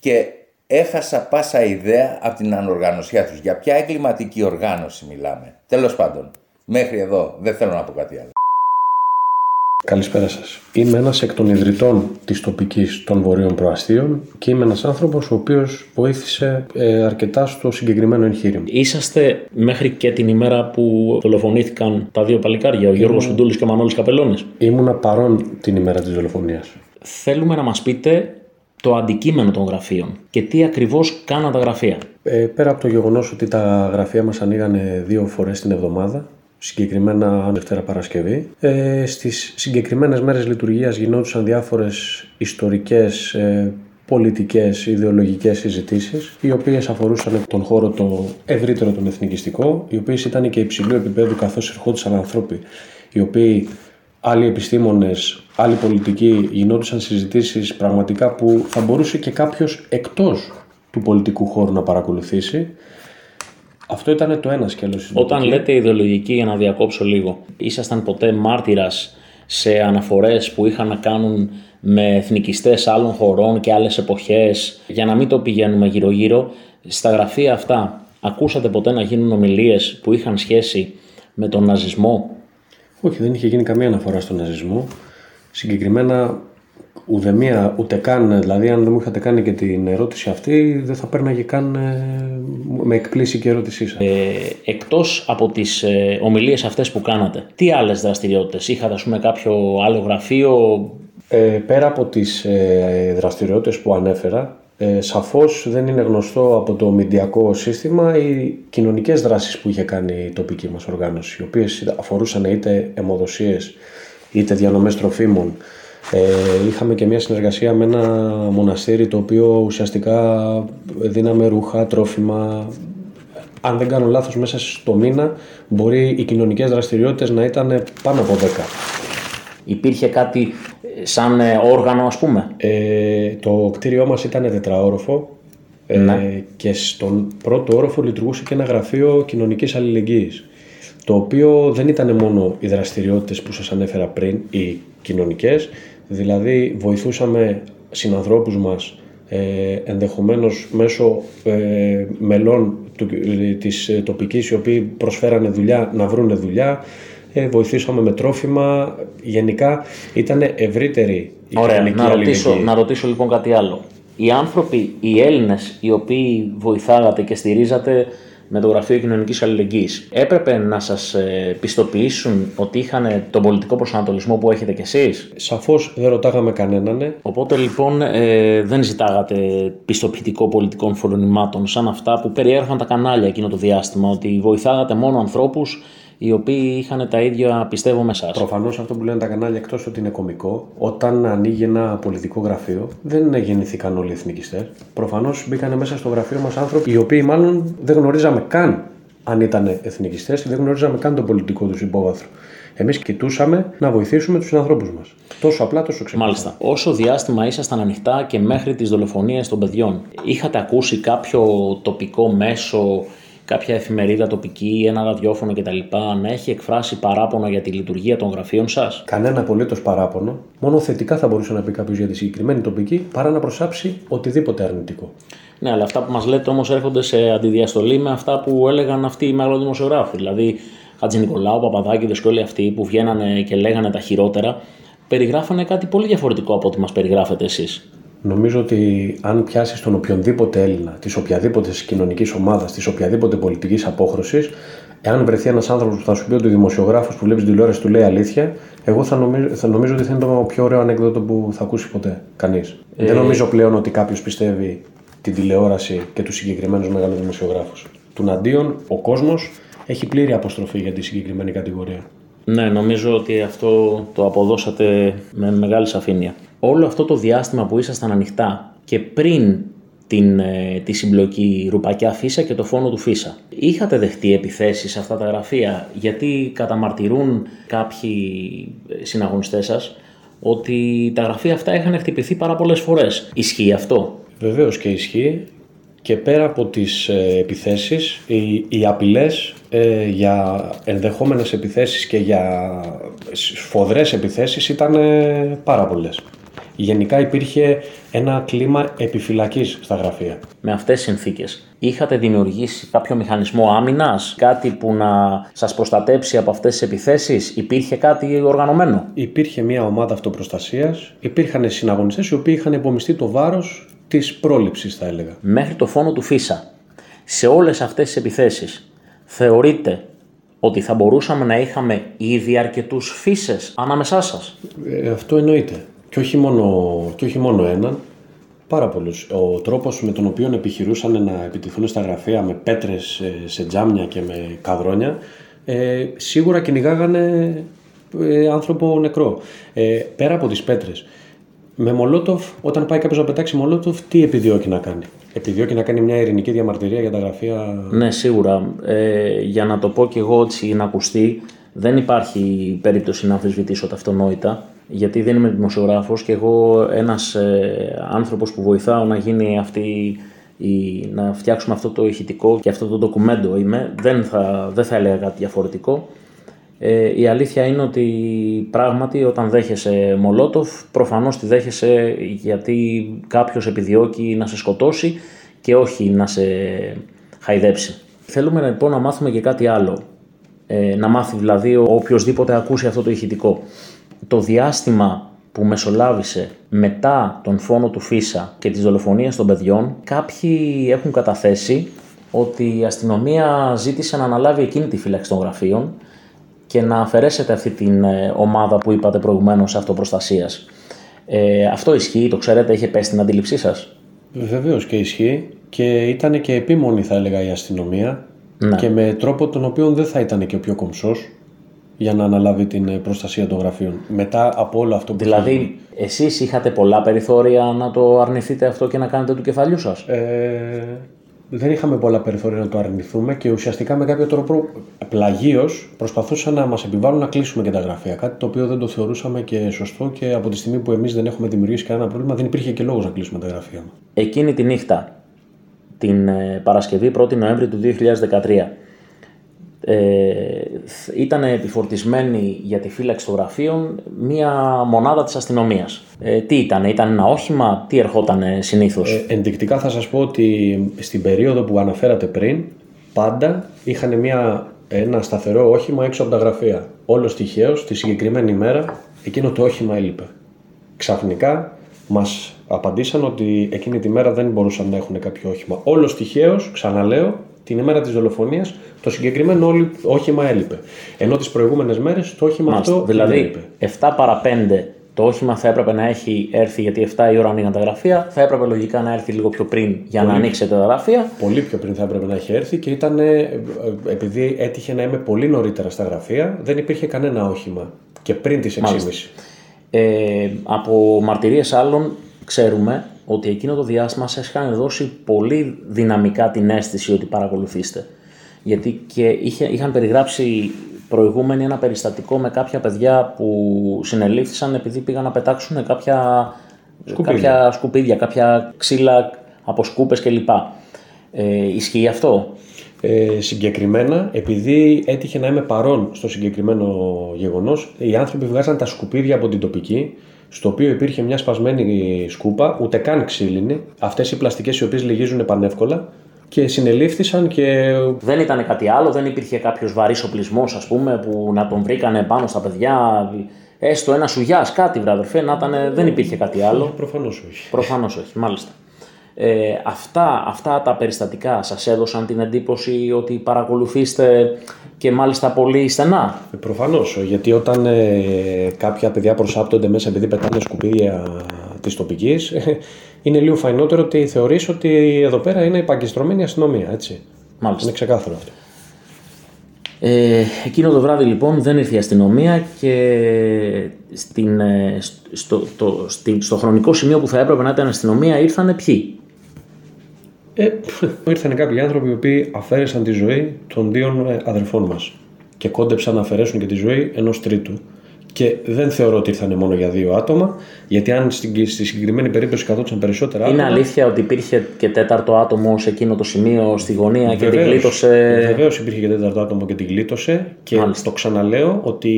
και έχασα πάσα ιδέα από την ανοργανωσιά τους. Για ποια εγκληματική οργάνωση μιλάμε. Τέλος πάντων, μέχρι εδώ δεν θέλω να πω κάτι άλλο. Καλησπέρα σας. Είμαι ένας εκ των ιδρυτών της τοπικής των Βορείων Προαστίων και είμαι ένας άνθρωπος ο οποίος βοήθησε ε, αρκετά στο συγκεκριμένο εγχείρημα. Είσαστε μέχρι και την ημέρα που δολοφονήθηκαν τα δύο παλικάρια, ο Γιώργος Φουντούλης και ο Μανώλης Καπελώνης. Ήμουνα παρόν την ημέρα της δολοφονίας. Θέλουμε να μας πείτε το αντικείμενο των γραφείων και τι ακριβώς κάναν τα γραφεία. Ε, πέρα από το γεγονός ότι τα γραφεία μας ανοίγανε δύο φορές την εβδομάδα, συγκεκριμένα Δευτέρα Παρασκευή. Ε, στις συγκεκριμένες μέρες λειτουργίας γινόντουσαν διάφορες ιστορικές, ε, πολιτικές, ιδεολογικές συζητήσεις, οι οποίες αφορούσαν τον χώρο το ευρύτερο τον εθνικιστικό, οι οποίες ήταν και υψηλού επίπεδου καθώς ερχόντουσαν άνθρωποι, οι οποίοι άλλοι επιστήμονες, άλλοι πολιτικοί, γινόντουσαν συζητήσεις πραγματικά που θα μπορούσε και κάποιος εκτός του πολιτικού χώρου να παρακολουθήσει. Αυτό ήταν το ένα σκέλος. Όταν λέτε ιδεολογική, για να διακόψω λίγο, ήσασταν ποτέ μάρτυρας σε αναφορές που είχαν να κάνουν με εθνικιστές άλλων χωρών και άλλες εποχές, για να μην το πηγαίνουμε γύρω-γύρω, στα γραφεία αυτά ακούσατε ποτέ να γίνουν ομιλίες που είχαν σχέση με τον ναζισμό; Όχι, δεν είχε γίνει καμία αναφορά στον ναζισμό. Συγκεκριμένα ουδεμία, ούτε καν, δηλαδή αν δεν μου είχατε κάνει και την ερώτηση αυτή, δεν θα πέρναγε καν ε, με εκπλήσει και η ερώτησή σας. Ε, εκτός από τις ε, ομιλίες αυτές που κάνατε, τι άλλες δραστηριότητες, είχατε ας πούμε κάποιο άλλο γραφείο, Ε, πέρα από τις ε, δραστηριότητες που ανέφερα, ε, σαφώς δεν είναι γνωστό από το μηντιακό σύστημα οι κοινωνικές δράσεις που είχε κάνει η τοπική μας οργάνωση, οι οποίες αφορούσαν είτε αιμοδοσίες είτε διανομές τροφίμων. Ε, είχαμε και μια συνεργασία με ένα μοναστήρι το οποίο ουσιαστικά δίναμε ρούχα, τρόφιμα. Αν δεν κάνω λάθος μέσα στο μήνα μπορεί οι κοινωνικές δραστηριότητες να ήταν πάνω από 10. υπήρχε κάτι ε, σαν ε, όργανο ας πούμε; Ε, το κτίριό μας ήταν τετραόροφο ε, και στον πρώτο όροφο λειτουργούσε και ένα γραφείο κοινωνικής αλληλεγγύης το οποίο δεν ήταν μόνο οι δραστηριότητες που σας ανέφερα πριν, οι κοινωνικές, δηλαδή βοηθούσαμε συνανθρώπους μας ε, ενδεχομένως μέσω ε, μελών του, ε, της ε, τοπικής οι οποίοι προσφέρανε δουλειά να βρούνε δουλειά, ε, βοηθήσαμε με τρόφιμα, γενικά ήταν ευρύτερη η Ωραία, κοινωνική να ρωτήσω, αλληλεγγύη. να ρωτήσω λοιπόν κάτι άλλο. Οι άνθρωποι, οι Έλληνες, οι οποίοι βοηθάγατε και στηρίζατε με το Γραφείο Κοινωνικής Αλληλεγγύης, έπρεπε να σας ε, πιστοποιήσουν ότι είχαν τον πολιτικό προσανατολισμό που έχετε κι εσείς; Σαφώς δεν ρωτάγαμε κανέναν, ε. Οπότε λοιπόν ε, δεν ζητάγατε πιστοποιητικό πολιτικών φρονημάτων σαν αυτά που περιέγραφαν τα κανάλια εκείνο το διάστημα, ότι βοηθάγατε μόνο ανθρώπους οι οποίοι είχαν τα ίδια πιστεύω με εσάς. Προφανώς αυτό που λένε τα κανάλια, εκτός ότι είναι κωμικό, όταν ανοίγει ένα πολιτικό γραφείο, δεν γεννηθήκαν όλοι οι εθνικιστέ. Προφανώς μπήκαν μέσα στο γραφείο μας άνθρωποι οι οποίοι μάλλον δεν γνωρίζαμε καν αν ήταν εθνικιστέ και δεν γνωρίζαμε καν το πολιτικό τους υπόβαθρο. Εμείς κοιτούσαμε να βοηθήσουμε τους ανθρώπους μας. Τόσο απλά, τόσο ξεκάθαρα. Μάλιστα. Όσο διάστημα ήσασταν ανοιχτά και μέχρι τις δολοφονίες των παιδιών, είχατε ακούσει κάποιο τοπικό μέσο, κάποια εφημερίδα τοπική, ένα ραδιόφωνο κτλ. να έχει εκφράσει παράπονο για τη λειτουργία των γραφείων σας; Κανένα απολύτως παράπονο. Μόνο θετικά θα μπορούσε να πει κάποιος για τη συγκεκριμένη τοπική παρά να προσάψει οτιδήποτε αρνητικό. Ναι, αλλά αυτά που μας λέτε όμως έρχονται σε αντιδιαστολή με αυτά που έλεγαν αυτοί οι μεγαλοδημοσιογράφοι. Δηλαδή, Χατζη Νικολάου, Παπαδάκηδες και όλοι αυτοί που βγαίνανε και λέγανε τα χειρότερα, περιγράφανε κάτι πολύ διαφορετικό από ό,τι μας περιγράφετε εσείς. Νομίζω ότι αν πιάσεις τον οποιονδήποτε Έλληνα, της οποιαδήποτε κοινωνικής ομάδας, της οποιαδήποτε πολιτικής απόχρωσης, εάν βρεθεί ένας άνθρωπος που θα σου πει ότι ο δημοσιογράφος που βλέπεις την τηλεόραση του λέει αλήθεια, εγώ θα νομίζω, θα νομίζω ότι θα είναι το πιο ωραίο ανεκδότο που θα ακούσει ποτέ κανείς. Ε, Δεν νομίζω πλέον ότι κάποιος πιστεύει την τηλεόραση και τους συγκεκριμένους μεγάλους δημοσιογράφους. Τουναντίον, ο κόσμος έχει πλήρη αποστροφή για τη συγκεκριμένη κατηγορία. Ναι, νομίζω ότι αυτό το αποδώσατε με μεγάλη σαφήνεια. Όλο αυτό το διάστημα που ήσασταν ανοιχτά και πριν την, ε, τη συμπλοκή Ρουπακιά Φίσα και το φόνο του Φίσα. Είχατε δεχτεί επιθέσεις σε αυτά τα γραφεία; Γιατί καταμαρτυρούν κάποιοι ε, συναγωνιστές σας ότι τα γραφεία αυτά είχαν χτυπηθεί πάρα πολλές φορές. Ισχύει αυτό; Βεβαίως και ισχύει και πέρα από τις ε, επιθέσεις, οι, οι απειλές ε, για ενδεχόμενες επιθέσεις και για σφοδρές επιθέσεις ήταν ε, πάρα πολλές. Γενικά υπήρχε ένα κλίμα επιφυλακής στα γραφεία. Με αυτές τις συνθήκες είχατε δημιουργήσει κάποιο μηχανισμό άμυνας, κάτι που να σας προστατέψει από αυτές τις επιθέσεις, υπήρχε κάτι οργανωμένο; Υπήρχε μια ομάδα αυτοπροστασίας, υπήρχαν συναγωνιστές οι οποίοι είχαν υπομειστεί το βάρος της πρόληψης θα έλεγα. Μέχρι το φόνο του Φίσα, σε όλες αυτές τις επιθέσεις, θεωρείτε ότι θα μπορούσαμε να είχαμε ήδη αρκετούς φύσες ανάμεσά σας; Ε, αυτό εννοείται. Και όχι, μόνο, και όχι μόνο έναν, πάρα πολλούς. Ο τρόπος με τον οποίο επιχειρούσαν να επιτυχθούν στα γραφεία με πέτρες ε, σε τζάμια και με καδρόνια, ε, σίγουρα κυνηγάγανε ε, άνθρωπο νεκρό. Ε, πέρα από τις πέτρες. Με Μολότοφ, όταν πάει κάποιος να πετάξει Μολότοφ, τι επιδιώκει να κάνει; Επιδιώκει να κάνει μια ειρηνική διαμαρτυρία για τα γραφεία; Ναι, σίγουρα. Ε, για να το πω και εγώ έτσι να ακουστεί, δεν υπάρχει περίπτωση να αμφισβητήσω τα αυτονόητα, γιατί δεν είμαι δημοσιογράφος και εγώ ένας ε, άνθρωπος που βοηθάω να γίνει αυτή η, να φτιάξουμε αυτό το ηχητικό και αυτό το ντοκουμέντο είμαι, δεν θα, δεν θα έλεγα κάτι διαφορετικό. Ε, η αλήθεια είναι ότι πράγματι όταν δέχεσαι Μολότοφ προφανώς τη δέχεσαι γιατί κάποιος επιδιώκει να σε σκοτώσει και όχι να σε χαϊδέψει. Θέλουμε λοιπόν να μάθουμε και κάτι άλλο. Ε, να μάθει δηλαδή ο οποιοδήποτε ακούσει αυτό το ηχητικό. Το διάστημα που μεσολάβησε μετά τον φόνο του Φίσα και τις δολοφονίες των παιδιών, κάποιοι έχουν καταθέσει ότι η αστυνομία ζήτησε να αναλάβει εκείνη τη φύλαξη των γραφείων και να αφαιρέσετε αυτή την ε, ομάδα που είπατε προηγουμένως αυτοπροστασίας. Ε, αυτό ισχύει, το ξέρετε, έχει πέσει στην αντίληψή σας; Βεβαίως και ισχύει και ήταν και επίμονη θα έλεγα η αστυνομία Ναι. και με τρόπο τον οποίο δεν θα ήταν και ο πιο κομψός για να αναλάβει την ε, προστασία των γραφείων. Μετά από όλο αυτό που Δηλαδή, εσείς είχατε πολλά περιθώρια να το αρνηθείτε αυτό και να κάνετε του κεφαλιού σας; Ε, δεν είχαμε πολλά περιθώρια να το αρνηθούμε και ουσιαστικά με κάποιο τρόπο πλαγίως προσπαθούσαν να μας επιβάλλουν να κλείσουμε και τα γραφεία. Κάτι το οποίο δεν το θεωρούσαμε και σωστό και από τη στιγμή που εμείς δεν έχουμε δημιουργήσει κανένα πρόβλημα, δεν υπήρχε και λόγος να κλείσουμε τα γραφεία μας. Εκείνη τη νύχτα, την ε, Παρασκευή 1η Νοέμβρη του 2013, ε, ήταν επιφορτισμένη για τη φύλαξη των γραφείων μία μονάδα της αστυνομίας. Ε, τι ήταν, ήταν ένα όχημα, τι ερχόταν συνήθως; Ε, ενδεικτικά θα σας πω ότι στην περίοδο που αναφέρατε πριν, πάντα είχαν μια, ένα σταθερό όχημα έξω από τα γραφεία. Όλος τυχαίως, τη συγκεκριμένη ημέρα, εκείνο το όχημα έλειπε. Ξαφνικά μας απαντήσαν ότι εκείνη τη μέρα δεν μπορούσαν να έχουν κάποιο όχημα. Όλος τυχαίως, ξαναλέω, την ημέρα της δολοφονίας, το συγκεκριμένο όλη- όχημα έλειπε. Ενώ τις προηγούμενες μέρες το όχημα Μάλιστα. αυτό δεν δηλαδή, έλειπε. 7 παρα 5 το όχημα θα έπρεπε να έχει έρθει γιατί 7 η ώρα ανοίγαν τα γραφεία. Θα έπρεπε λογικά να έρθει λίγο πιο πριν για να ανοίξετε τα γραφεία. Πολύ πιο πριν θα έπρεπε να έχει έρθει και ήταν, ε, ε, επειδή έτυχε να είμαι πολύ νωρίτερα στα γραφεία, δεν υπήρχε κανένα όχημα και πριν τις 6.30. Ε, από μαρτυρίες άλλων ξέρουμε ότι εκείνο το διάστημα σας είχαν δώσει πολύ δυναμικά την αίσθηση ότι παρακολουθήστε. Γιατί και είχε, είχαν περιγράψει προηγούμενη ένα περιστατικό με κάποια παιδιά που συνελήφθησαν επειδή πήγαν να πετάξουν κάποια σκουπίδια, κάποια, σκουπίδια, κάποια ξύλα από σκούπες κλπ. Ε, ισχύει αυτό; Ε, συγκεκριμένα, επειδή έτυχε να είμαι παρόν στο συγκεκριμένο γεγονός, οι άνθρωποι βγάζαν τα σκουπίδια από την τοπική, στο οποίο υπήρχε μια σπασμένη σκούπα, ούτε καν ξύλινη, αυτές οι πλαστικές οι οποίες λυγίζουν πανεύκολα, και συνελήφθησαν και. Δεν ήταν κάτι άλλο, δεν υπήρχε κάποιος βαρύς οπλισμός, ας πούμε, που να τον βρήκανε πάνω στα παιδιά. Έστω ένα σουγιάς, κάτι βραδερφέ, να ήταν. Δεν υπήρχε κάτι άλλο. Προφανώς όχι. Προφανώς όχι, μάλιστα. Ε, αυτά, αυτά τα περιστατικά σας έδωσαν την εντύπωση ότι παρακολουθήστε και μάλιστα πολύ στενά; Ε, προφανώς, γιατί όταν ε, κάποια παιδιά προσάπτονται μέσα επειδή πετάνε σκουπίδια της τοπικής, είναι λίγο φαϊνότερο ότι θεωρείς ότι εδώ πέρα είναι υπαγκιστρωμένη αστυνομία, έτσι. Μάλιστα. Είναι ξεκάθαρο αυτό. Ε, εκείνο το βράδυ λοιπόν δεν ήρθε η αστυνομία και στην, ε, στο, το, στο χρονικό σημείο που θα έπρεπε να ήταν αστυνομία ήρθαν ποιοι; Ε, ήρθαν κάποιοι άνθρωποι οι οποίοι αφαίρεσαν τη ζωή των δύο ε, αδερφών μας και κόντεψαν να αφαιρέσουν και τη ζωή ενός τρίτου. Και δεν θεωρώ ότι ήρθαν μόνο για δύο άτομα, γιατί αν στη συγκεκριμένη περίπτωση καθόντουσαν περισσότερα άτομα. Είναι αλήθεια ότι υπήρχε και τέταρτο άτομο σε εκείνο το σημείο στη γωνία βεβαίως, και την γλίτωσε. Βεβαίως υπήρχε και τέταρτο άτομο και την γλίτωσε. Και Μάλιστα. το ξαναλέω ότι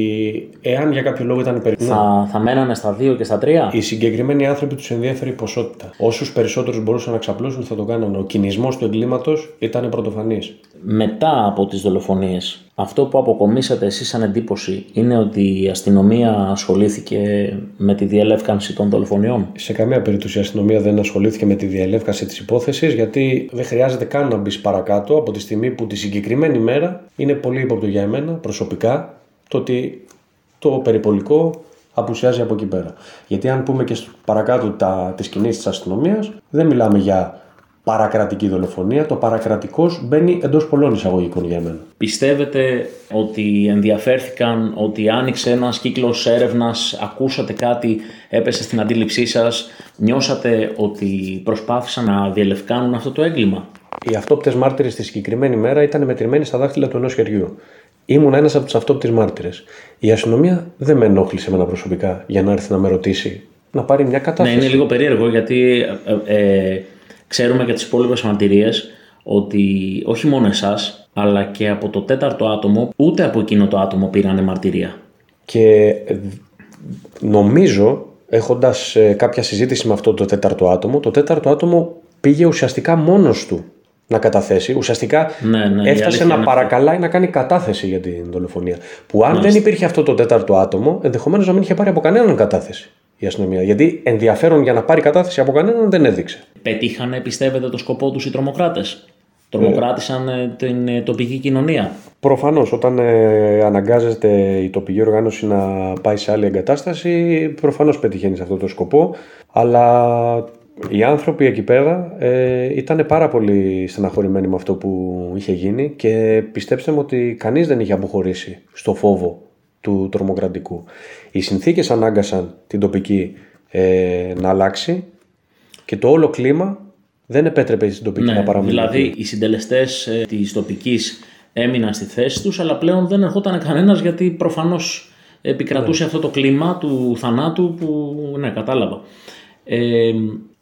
εάν για κάποιο λόγο ήταν περισσότερο. Θα, θα μένανε στα δύο και στα τρία; Οι συγκεκριμένοι άνθρωποι τους ενδιαφέρει η ποσότητα. Όσους περισσότερους μπορούσαν να ξαπλώσουν θα το κάνανε. Ο κινησμός του εγκλήματος ήταν πρωτοφανής. Μετά από τις δολοφονίες, αυτό που αποκομίσατε εσείς σαν εντύπωση είναι ότι η αστυνομία ασχολήθηκε με τη διελεύκανση των δολοφονιών; Σε καμία περίπτωση η αστυνομία δεν ασχολήθηκε με τη διελεύκανση της υπόθεσης γιατί δεν χρειάζεται καν να μπει παρακάτω από τη στιγμή που τη συγκεκριμένη μέρα είναι πολύ ύποπτο για εμένα προσωπικά το ότι το περιπολικό απουσιάζει από εκεί πέρα. Γιατί αν πούμε και παρακάτω τα, τις κινήσεις της αστυνομίας δεν μιλάμε για παρακρατική δολοφονία. Το παρακρατικός μπαίνει εντός πολλών εισαγωγικών για μένα. Πιστεύετε ότι ενδιαφέρθηκαν, ότι άνοιξε ένας κύκλος έρευνας, ακούσατε κάτι, έπεσε στην αντίληψή σας, νιώσατε ότι προσπάθησαν να διελευκάνουν αυτό το έγκλημα; Οι αυτόπτες μάρτυρες τη συγκεκριμένη μέρα ήταν μετρημένοι στα δάχτυλα του ενός χεριού. Ήμουν ένας από τους αυτόπτες μάρτυρες. Η αστυνομία δεν με ενόχλησε με προσωπικά για να έρθει να με ρωτήσει να πάρει μια κατάσταση. Ναι, είναι λίγο περίεργο γιατί ε, ε, Ξέρουμε για τις υπόλοιπες μαρτυρίες ότι όχι μόνο εσάς, αλλά και από το τέταρτο άτομο, ούτε από εκείνο το άτομο πήρανε μαρτυρία. Και νομίζω, έχοντας ε, κάποια συζήτηση με αυτό το τέταρτο άτομο, το τέταρτο άτομο πήγε ουσιαστικά μόνος του να καταθέσει. Ουσιαστικά ναι, ναι, έφτασε να παρακαλάει να κάνει κατάθεση για την δολοφονία. Που αν δεν υπήρχε αυτό το τέταρτο άτομο, ενδεχομένως να μην είχε πάρει από κανέναν κατάθεση η αστυνομία. Γιατί ενδιαφέρον για να πάρει κατάθεση από κανέναν δεν έδειξε. Πετύχανε, πιστεύετε, το σκοπό τους οι τρομοκράτες. Τρομοκράτησαν ε, την ε, τοπική κοινωνία. Προφανώς, όταν ε, αναγκάζεται η τοπική οργάνωση να πάει σε άλλη εγκατάσταση, προφανώς πετυχαίνει αυτό το σκοπό. Αλλά οι άνθρωποι εκεί πέρα ε, ήταν πάρα πολύ στεναχωρημένοι με αυτό που είχε γίνει και πιστέψτε μου ότι κανείς δεν είχε αποχωρήσει στο φόβο του τρομοκρατικού. Οι συνθήκες ανάγκασαν την τοπική ε, να αλλάξει και το όλο κλίμα δεν επέτρεπε στην τοπική ναι, να παραμείνει. Δηλαδή οι συντελεστές ε, της τοπικής έμειναν στη θέση τους αλλά πλέον δεν ερχόταν κανένας γιατί προφανώς επικρατούσε ναι. αυτό το κλίμα του θανάτου που ναι κατάλαβα. Ε,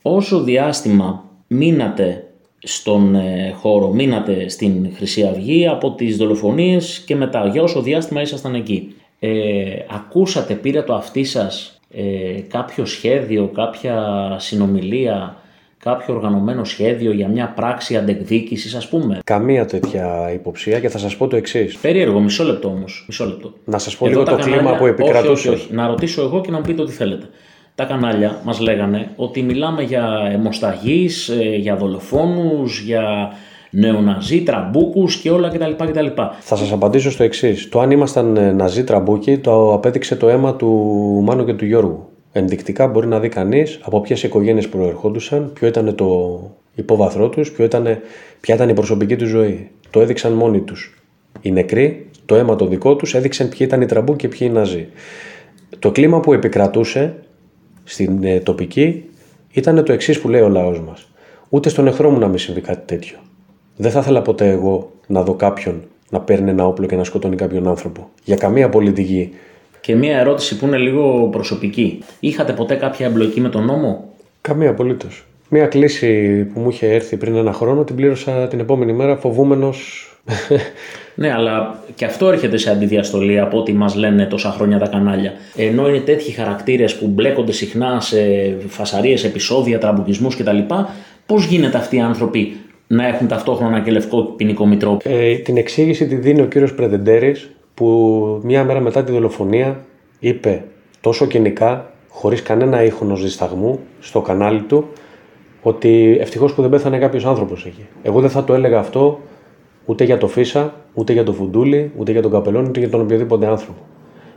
όσο διάστημα μείνατε στον ε, χώρο, μείνατε στην Χρυσή Αυγή από τις δολοφονίες και μετά, για όσο διάστημα ήσασταν εκεί ε, ακούσατε, πήρε το αυτί σας ε, κάποιο σχέδιο, κάποια συνομιλία, κάποιο οργανωμένο σχέδιο για μια πράξη αντεκδίκησης ας πούμε; Καμία τέτοια υποψία και θα σας πω το εξής. Περίεργο, μισό λεπτό όμως. Μισό λεπτό. Να σας πω λίγο το κλίμα που επικρατούσε. Όχι, όχι, Να ρωτήσω εγώ και να μου πείτε ό,τι θέλετε. Τα κανάλια μας λέγανε ότι μιλάμε για αιμοσταγείς, ε, για δολοφόνους, για νεοναζί, τραμπούκους και όλα κτλ. κτλ. Θα σας απαντήσω στο εξής. Το αν ήμασταν ε, ναζί τραμπούκοι το απέδειξε το αίμα του Μάνου και του Γιώργου. Ενδεικτικά μπορεί να δει κανείς από ποιες οικογένειες προερχόντουσαν, ποιο ήταν το υπόβαθρό τους, ποια ήταν η προσωπική τους ζωή. Το έδειξαν μόνοι τους. Οι νεκροί, το αίμα το δικό τους, έδειξαν ποιοι ήταν οι τραμπούκοι και ποιοι οι ναζί. Το κλίμα που επικρατούσε στην ε, τοπική ήταν το εξής που λέει ο λαός μας. Ούτε στον εχθρό μου να μην συμβεί κάτι τέτοιο. Δεν θα ήθελα ποτέ εγώ να δω κάποιον να παίρνει ένα όπλο και να σκοτώνει κάποιον άνθρωπο. Για καμία πολιτική. Και μία ερώτηση που είναι λίγο προσωπική. Είχατε ποτέ κάποια εμπλοκή με τον νόμο; Καμία απολύτως. Μία κλίση που μου είχε έρθει πριν ένα χρόνο την πλήρωσα την επόμενη μέρα φοβούμενος. Ναι, αλλά και αυτό έρχεται σε αντιδιαστολή από ό,τι μας λένε τόσα χρόνια τα κανάλια. Ενώ είναι τέτοιοι χαρακτήρες που μπλέκονται συχνά σε φασαρίες, επεισόδια, τραμπουκισμούς κτλ., πώς γίνεται αυτοί οι άνθρωποι να έχουν ταυτόχρονα και λευκό ποινικό μητρό. Ε, την εξήγηση τη δίνει ο κύριος Πρεδεντέρη που μία μέρα μετά τη δολοφονία είπε τόσο κοινικά, χωρίς κανένα ήχονο δισταγμού, στο κανάλι του, ότι ευτυχώς που δεν πέθανε κάποιος άνθρωπος εκεί. Εγώ δεν θα το έλεγα αυτό ούτε για το Φίσα, ούτε για το Φουντούλη, ούτε για τον Καπελόνι, ούτε για τον οποιοδήποτε άνθρωπο.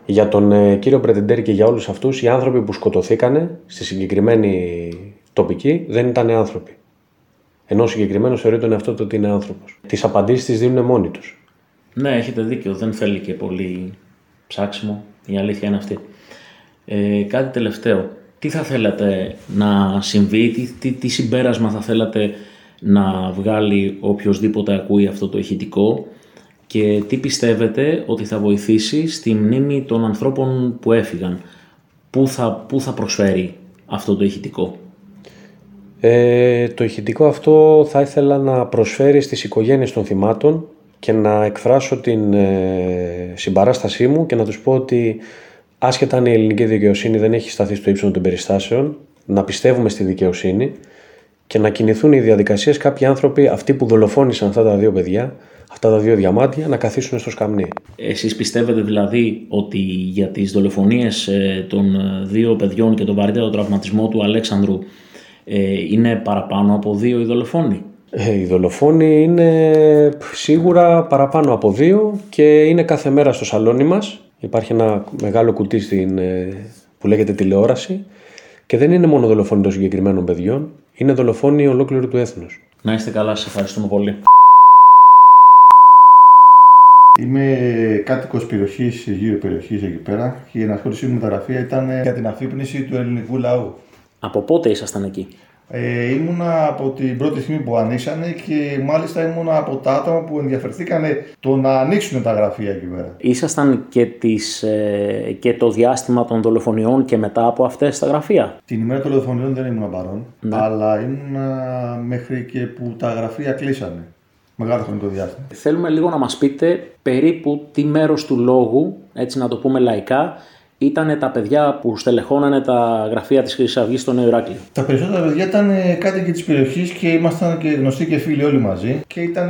Για τον ε, κύριο Πρετεντέρη και για όλους αυτούς, οι άνθρωποι που σκοτωθήκανε στη συγκεκριμένη τοπική δεν ήταν άνθρωποι. Ενώ ο συγκεκριμένος θεωρεί τον εαυτό του ότι είναι άνθρωπος. Τις απαντήσεις τις δίνουν μόνοι τους. Ναι, έχετε δίκιο. Δεν θέλει και πολύ ψάξιμο. Η αλήθεια είναι αυτή. Ε, κάτι τελευταίο. Τι θα θέλατε να συμβεί, τι, τι, τι συμπέρασμα θα θέλατε να βγάλει οποιοδήποτε ακούει αυτό το ηχητικό και τι πιστεύετε ότι θα βοηθήσει στη μνήμη των ανθρώπων που έφυγαν. Πού θα, πού θα προσφέρει αυτό το ηχητικό; Ε, το ηχητικό αυτό θα ήθελα να προσφέρει στις οικογένειες των θυμάτων και να εκφράσω την ε, συμπαράστασή μου και να τους πω ότι άσχετα αν η ελληνική δικαιοσύνη δεν έχει σταθεί στο ύψος των περιστάσεων, να πιστεύουμε στη δικαιοσύνη και να κινηθούν οι διαδικασίες κάποιοι άνθρωποι, αυτοί που δολοφόνησαν αυτά τα δύο παιδιά, αυτά τα δύο διαμάτια, να καθίσουν στο σκαμνί. Εσείς πιστεύετε δηλαδή ότι για τις δολοφονίες ε, των ε, δύο παιδιών και τον βαρύτερο τραυματισμό του Αλέξανδρου ε, είναι παραπάνω από δύο οι δολοφόνοι. Ε, οι δολοφόνοι είναι σίγουρα παραπάνω από δύο και είναι κάθε μέρα στο σαλόνι μας. Υπάρχει ένα μεγάλο κουτί στην, που λέγεται τηλεόραση και δεν είναι μόνο δολοφόνοι των συγκεκριμένων παιδιών, είναι δολοφόνοι ολόκληρου του έθνους. Να είστε καλά, σας ευχαριστούμε πολύ. Είμαι κάτοικος περιοχής, γύρω περιοχής εκεί πέρα και η ενασχόλησή μου με τα γραφεία ήταν για την αφύπνιση του ελληνικού λαού. Από πότε ήσασταν εκεί, ε, ήμουνα από την πρώτη στιγμή που ανοίξανε και μάλιστα ήμουνα από τα άτομα που ενδιαφερθήκαν το να ανοίξουν τα γραφεία εκεί πέρα. Ήσασταν και, τις, ε, και το διάστημα των δολοφονιών και μετά από αυτές τα γραφεία; Την ημέρα των δολοφονιών δεν ήμουν παρόν, ναι. αλλά ήμουνα μέχρι και που τα γραφεία κλείσανε. Μεγάλο χρονικό διάστημα. Θέλουμε λίγο να μας πείτε περίπου τι μέρος του λόγου, έτσι να το πούμε λαϊκά, ήταν τα παιδιά που στελεχώνανε τα γραφεία της Χρυσής Αυγής στο Νέο Ηράκλειο. Τα περισσότερα παιδιά ήταν κάτοικοι της περιοχής και ήμασταν και γνωστοί και φίλοι όλοι μαζί και ήταν